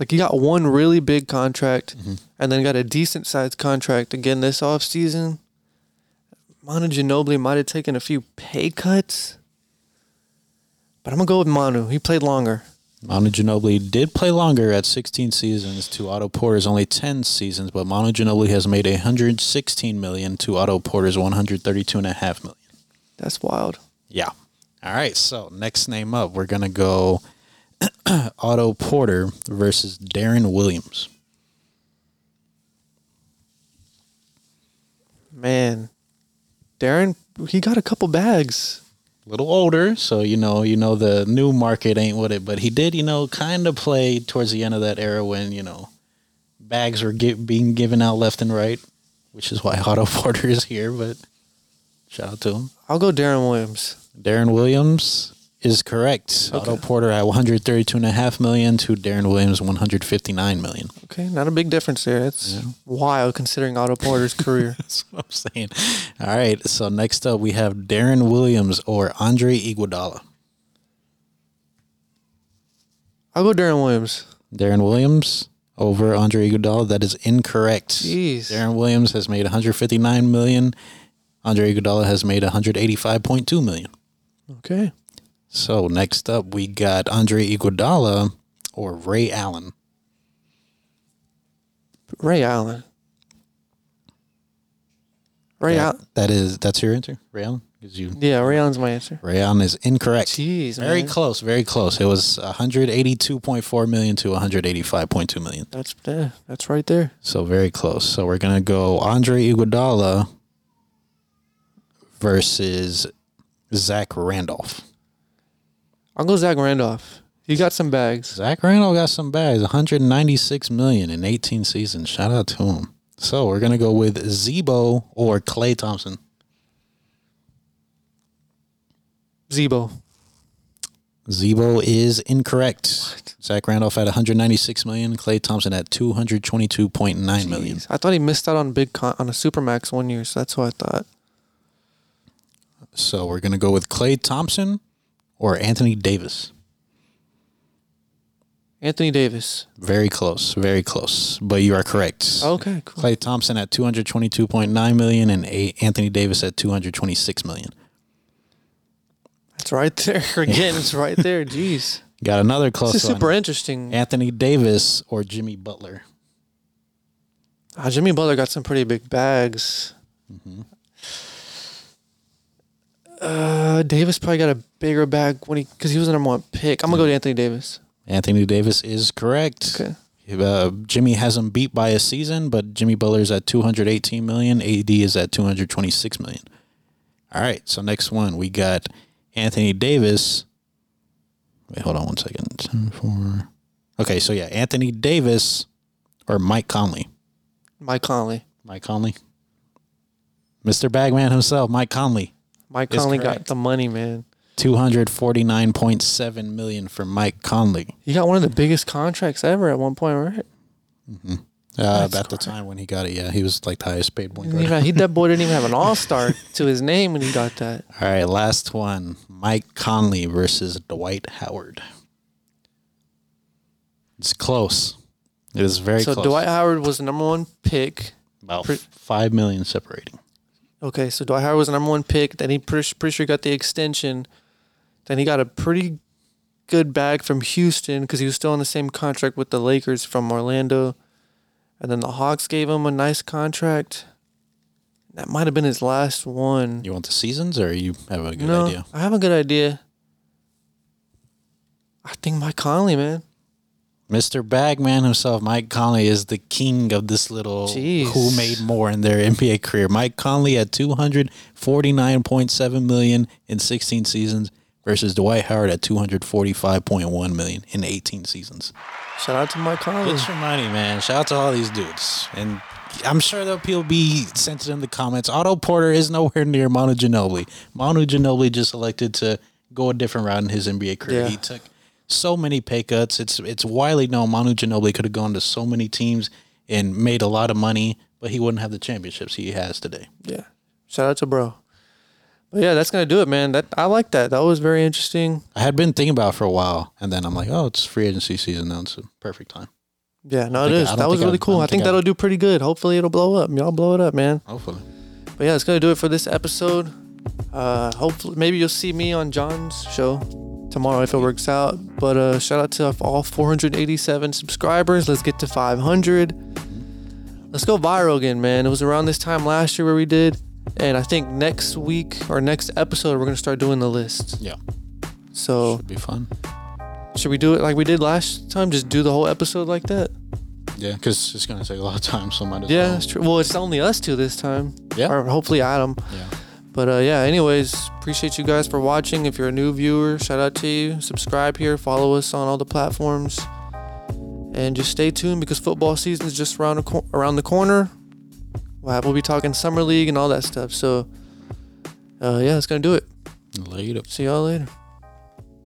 Speaker 1: Like he got one really big contract mm-hmm. and then got a decent sized contract again this offseason. Manu Ginobili might have taken a few pay cuts. But I'm gonna go with Manu. He played longer.
Speaker 2: Manu Ginobili did play longer at 16 seasons to Otto Porter's only 10 seasons, but Manu Ginobili has made 116 million to Otto Porter's 132 and a half million.
Speaker 1: That's wild.
Speaker 2: Yeah. All right. So next name up, we're gonna go *clears throat* Otto Porter versus Deron Williams.
Speaker 1: Man. Deron, he got a couple bags.
Speaker 2: Little older, so you know, you know the new market ain't with it, but he did, you know, kind of play towards the end of that era when you know bags were gi- being given out left and right, which is why *laughs* Otto Porter is here. But shout out to him.
Speaker 1: I'll go Deron Williams.
Speaker 2: Deron Williams is correct. Otto Porter at 132 and a half million to Deron Williams 159 million.
Speaker 1: Okay, not a big difference there. It's wild considering Otto Porter's career. *laughs*
Speaker 2: That's what I'm saying. All right. So next up we have Deron Williams or Andre Iguodala.
Speaker 1: I'll go Deron Williams.
Speaker 2: Deron Williams over Andre Iguodala. That is incorrect.
Speaker 1: Jeez.
Speaker 2: Deron Williams has made 159 million. Andre Iguodala has made 185.2 million.
Speaker 1: Okay.
Speaker 2: So next up we got Andre Iguodala or Ray Allen.
Speaker 1: Ray Allen. Ray
Speaker 2: That-
Speaker 1: Allen.
Speaker 2: that is that's your answer, Ray Allen. 'Cause you
Speaker 1: Yeah, Ray Allen's my answer.
Speaker 2: Ray Allen is incorrect.
Speaker 1: Jeez,
Speaker 2: very
Speaker 1: man.
Speaker 2: close, very close. It was 182.4 million to 185.2 million.
Speaker 1: That's yeah, that's right there.
Speaker 2: So very close. So we're gonna go Andre Iguodala versus Zach Randolph.
Speaker 1: I'll Zach Randolph. He got some bags.
Speaker 2: Zach Randolph got some bags, 196 million in 18 seasons. Shout out to him. So we're gonna go with Z-Bo or Klay Thompson.
Speaker 1: Z-Bo.
Speaker 2: Z-Bo is incorrect. Zach Randolph at 196 million. Klay Thompson at 222.9 million.
Speaker 1: I thought he missed out on big con- on a supermax one year, so that's what I thought.
Speaker 2: So we're gonna go with Klay Thompson or Anthony Davis.
Speaker 1: Anthony Davis.
Speaker 2: Very close, very close, but you are correct.
Speaker 1: Okay, cool.
Speaker 2: Klay Thompson at 222.9 million and A- Anthony Davis at 226 million.
Speaker 1: That's right there. *laughs* Again, it's right there. Jeez. *laughs*
Speaker 2: Got another close
Speaker 1: This is
Speaker 2: one.
Speaker 1: super interesting.
Speaker 2: Anthony Davis or Jimmy Butler.
Speaker 1: Uh, Jimmy Butler got some pretty big bags.
Speaker 2: Mm-hmm.
Speaker 1: Uh, Davis probably got a bigger bag when he because he was the number one pick. I'm gonna go to Anthony Davis.
Speaker 2: Anthony Davis is correct.
Speaker 1: Okay.
Speaker 2: Uh, Jimmy has him beat by a season, but Jimmy Butler's at 218 million. AD is at 226 million. All right, so next one we got Anthony Davis. Wait, hold on one second. 10, 4. Okay, so yeah, Anthony Davis or Mike Conley.
Speaker 1: Mike Conley.
Speaker 2: Mike Conley. Mr. Bagman himself, Mike Conley.
Speaker 1: Mike
Speaker 2: Is
Speaker 1: Conley
Speaker 2: correct.
Speaker 1: got the money, man.
Speaker 2: 249.7 million for Mike Conley.
Speaker 1: He got one of the biggest contracts ever at one point, right?
Speaker 2: Uh,
Speaker 1: That's
Speaker 2: at the
Speaker 1: correct.
Speaker 2: time when he got it, yeah, he was like the highest paid point guard.
Speaker 1: he that boy didn't even have an *laughs* All Star to his name when he got that.
Speaker 2: All right, last one. Mike Conley versus Dwight Howard. It's close. It is very
Speaker 1: so
Speaker 2: close.
Speaker 1: Dwight Howard was the number one pick.
Speaker 2: About
Speaker 1: Pre-
Speaker 2: five million separating.
Speaker 1: Okay, so Dwight Howard was the number one pick. Then he pretty, pretty sure got the extension. Then he got a pretty good bag from Houston because he was still on the same contract with the Lakers from Orlando. And then the Hawks gave him a nice contract. That might have been his last one.
Speaker 2: You want the seasons, or you have a good
Speaker 1: no,
Speaker 2: idea?
Speaker 1: I have a good idea. I think Mike Conley, man.
Speaker 2: Mr. Bagman himself, Mike Conley, is the king of this little
Speaker 1: Jeez.
Speaker 2: who made more in their NBA career. Mike Conley at 249.7 million in 16 seasons versus Dwight Howard at 245.1 million in 18 seasons.
Speaker 1: Shout out to Mike Conley.
Speaker 2: Get your money, man. Shout out to all these dudes. And I'm sure there'll people be sensitive in the comments. Otto Porter is nowhere near Manu Ginobili. Manu Ginobili just elected to go a different route in his NBA career.
Speaker 1: Yeah.
Speaker 2: He took so many pay cuts. It's it's widely known Manu Ginobili could have gone to so many teams and made a lot of money, but he wouldn't have the championships he has today.
Speaker 1: Yeah. Shout out to bro. But yeah, that's gonna do it, man. That I like that. That was very interesting.
Speaker 2: I had been thinking about it for a while, and then I'm like, oh, it's free agency season now. It's a perfect time.
Speaker 1: Yeah, no, it is.
Speaker 2: I- I
Speaker 1: That was really
Speaker 2: I
Speaker 1: cool. I, think
Speaker 2: think
Speaker 1: that'll do pretty good. Hopefully it'll blow up. Y'all blow it up, man.
Speaker 2: Hopefully.
Speaker 1: But yeah, it's gonna do it for this episode. Uh hopefully maybe you'll see me on John's show tomorrow if it works out. But uh shout out to all 487 subscribers. Let's get to 500. Let's go viral again, man. It was around this time last year where we did. And I think next week or next episode we're gonna start doing the list.
Speaker 2: Yeah.
Speaker 1: So
Speaker 2: Should be fun.
Speaker 1: should we do it like we did last time? Just do the whole episode like that?
Speaker 2: Yeah, because it's gonna take a lot of time. So might as
Speaker 1: Yeah,
Speaker 2: well.
Speaker 1: that's true. Well, it's only us two this time.
Speaker 2: Yeah.
Speaker 1: Or hopefully Adam.
Speaker 2: Yeah.
Speaker 1: But uh, yeah, anyways, appreciate you guys for watching. If you're a new viewer, shout out to you. Subscribe here, follow us on all the platforms, and just stay tuned because football season is just around the cor- around the corner. We'll, have- we'll be talking summer league and all that stuff. So, uh, yeah, that's gonna do it.
Speaker 2: Later.
Speaker 1: See y'all later.